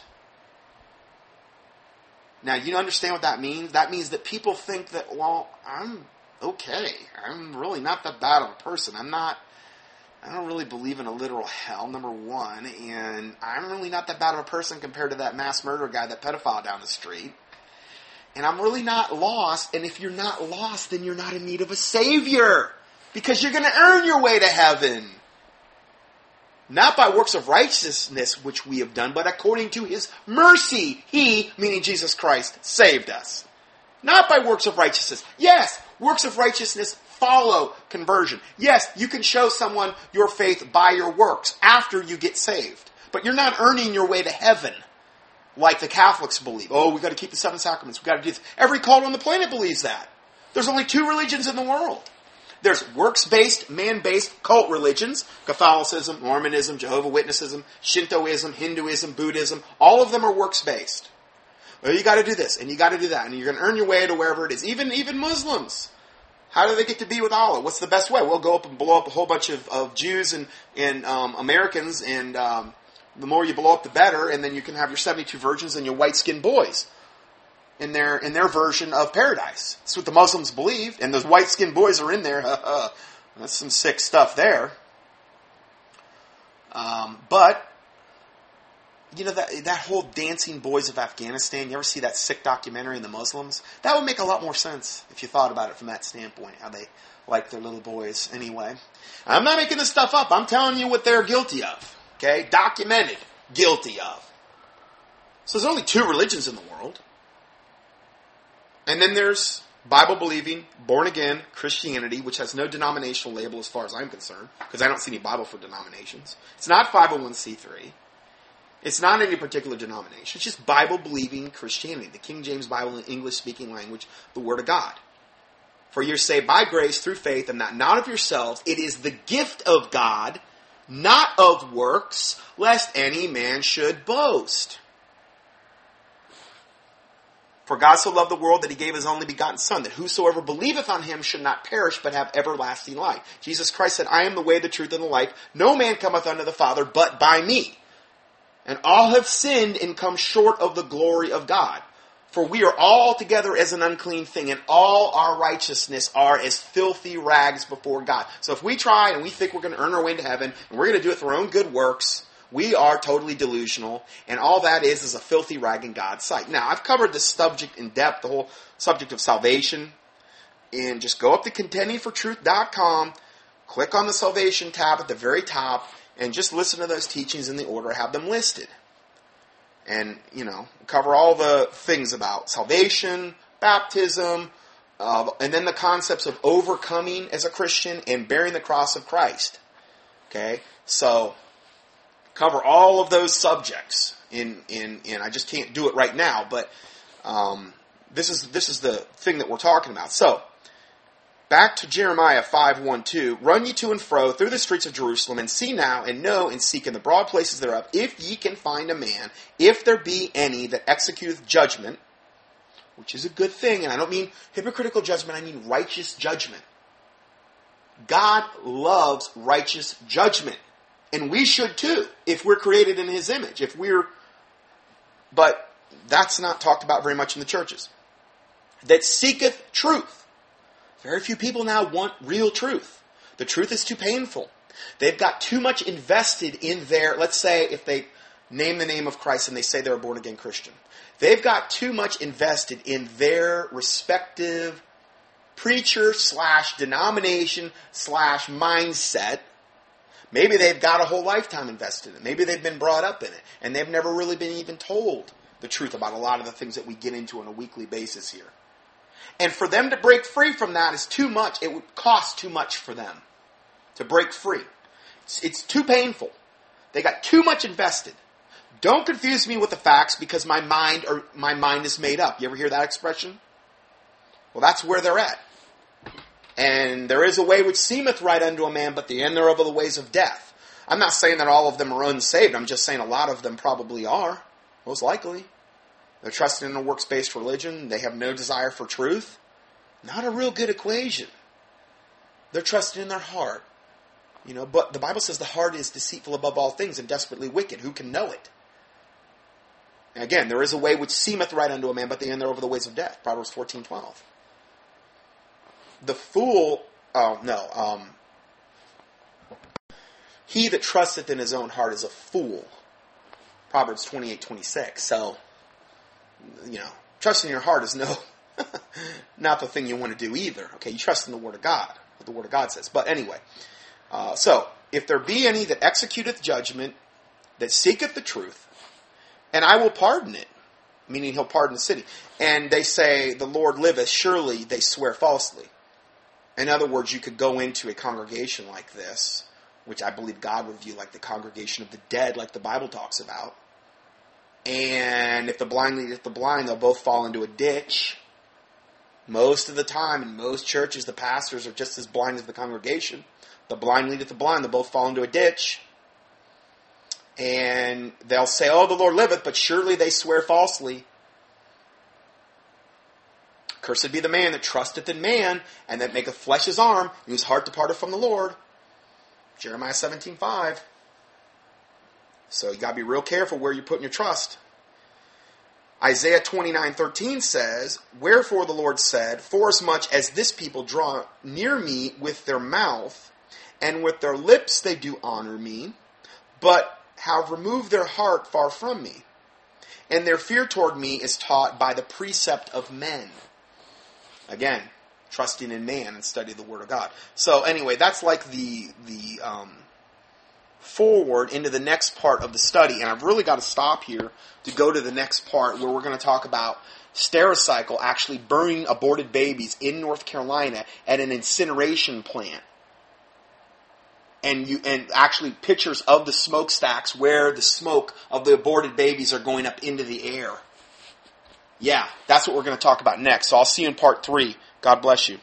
A: Now, you understand what that means? That means that people think that, well, I'm okay. I'm really not that bad of a person. I'm not, I don't really believe in a literal hell, number one, and I'm really not that bad of a person compared to that mass murder guy, that pedophile down the street. And I'm really not lost, and if you're not lost, then you're not in need of a savior. Because you're gonna earn your way to heaven. Not by works of righteousness which we have done, but according to his mercy, he, meaning Jesus Christ, saved us. Not by works of righteousness. Yes, works of righteousness follow conversion. Yes, you can show someone your faith by your works after you get saved. But you're not earning your way to heaven like the Catholics believe. Oh, we've got to keep the seven sacraments. We've got to do this. Every cult on the planet believes that. There's only two religions in the world. There's works-based, man-based cult religions, Catholicism, Mormonism, Jehovah Witnessism, Shintoism, Hinduism, Buddhism. All of them are works-based. Well, you got to do this and you got to do that, and you're going to earn your way to wherever it is. Even even Muslims. How do they get to be with Allah? What's the best way? We'll go up and blow up a whole bunch of, of Jews and and um, Americans, and um, the more you blow up, the better. And then you can have your seventy-two virgins and your white-skinned boys in their in their version of paradise. That's what the Muslims believe, and those white skinned boys are in there. That's some sick stuff there. Um, but you know that that whole dancing boys of Afghanistan. You ever see that sick documentary on the Muslims? That would make a lot more sense if you thought about it from that standpoint. How they like their little boys. Anyway, I'm not making this stuff up. I'm telling you what they're guilty of. Okay, documented, guilty of. So there's only two religions in the world. And then there's Bible believing, born again Christianity, which has no denominational label as far as I'm concerned, because I don't see any Bible for denominations. It's not 501c3. It's not any particular denomination. It's just Bible believing Christianity, the King James Bible in English speaking language, the Word of God. For you're saved by grace through faith, and that not of yourselves. It is the gift of God, not of works, lest any man should boast. For God so loved the world that he gave his only begotten Son, that whosoever believeth on him should not perish, but have everlasting life. Jesus Christ said, I am the way, the truth, and the life. No man cometh unto the Father but by me. And all have sinned and come short of the glory of God. For we are all together as an unclean thing, and all our righteousness are as filthy rags before God. So if we try and we think we're going to earn our way into heaven, and we're going to do it through our own good works, we are totally delusional, and all that is is a filthy rag in God's sight. Now, I've covered this subject in depth, the whole subject of salvation, and just go up to contendingfortruth.com, click on the salvation tab at the very top, and just listen to those teachings in the order I have them listed. And, you know, cover all the things about salvation, baptism, uh, and then the concepts of overcoming as a Christian and bearing the cross of Christ. Okay? So, cover all of those subjects in in in I just can't do it right now, but um, this is this is the thing that we're talking about. So back to Jeremiah five one two. Run ye to and fro through the streets of Jerusalem, and see now and know and seek in the broad places thereof, if ye can find a man, if there be any that executeth judgment, which is a good thing, and I don't mean hypocritical judgment, I mean righteous judgment. God loves righteous judgment. And we should too, if we're created in His image. If we're, but that's not talked about very much in the churches. That seeketh truth. Very few people now want real truth. The truth is too painful. They've got too much invested in their, let's say if they name the name of Christ and they say they're a born again Christian. They've got too much invested in their respective preacher slash denomination slash mindset Maybe they've got a whole lifetime invested in it. Maybe they've been brought up in it, and they've never really been even told the truth about a lot of the things that we get into on a weekly basis here. And for them to break free from that is too much. It would cost too much for them to break free. It's, it's too painful. They got too much invested. Don't confuse me with the facts because my mind or my mind is made up. You ever hear that expression? Well, that's where they're at. And there is a way which seemeth right unto a man, but the end thereof are the ways of death. I'm not saying that all of them are unsaved. I'm just saying a lot of them probably are, most likely. They're trusting in a works based religion. They have no desire for truth. Not a real good equation. They're trusting in their heart. You know, but the Bible says the heart is deceitful above all things and desperately wicked. Who can know it? And again, there is a way which seemeth right unto a man, but the end thereof the ways of death. Proverbs fourteen twelve. The fool, oh no, um, he that trusteth in his own heart is a fool. Proverbs twenty eight twenty six. So, you know, trusting in your heart is no, not the thing you want to do either. Okay, you trust in the Word of God, what the Word of God says. But anyway, uh, so if there be any that executeth judgment, that seeketh the truth, and I will pardon it, meaning he'll pardon the city. And they say, The Lord liveth, surely they swear falsely. In other words, you could go into a congregation like this, which I believe God would view like the congregation of the dead, like the Bible talks about. And if the blind leadeth the blind, they'll both fall into a ditch. Most of the time, in most churches, the pastors are just as blind as the congregation. The blind leadeth the blind, they'll both fall into a ditch and they'll say, Oh, the Lord liveth, but surely they swear falsely. Cursed be the man that trusteth in man, and that maketh flesh his arm, and whose heart departeth from the Lord. Jeremiah seventeen five. So you gotta be real careful where you're putting your trust. Isaiah twenty nine thirteen says, Wherefore the Lord said, Forasmuch as this people draw near me with their mouth, and with their lips they do honor me, but have removed their heart far from me. And their fear toward me is taught by the precept of men. Again, trusting in man and study the Word of God. So anyway, that's like the the um, forward into the next part of the study, and I've really got to stop here to go to the next part where we're going to talk about Stericycle actually burning aborted babies in North Carolina at an incineration plant and you and actually pictures of the smokestacks where the smoke of the aborted babies are going up into the air. Yeah, that's what we're going to talk about next. So I'll see you in part three. God bless you.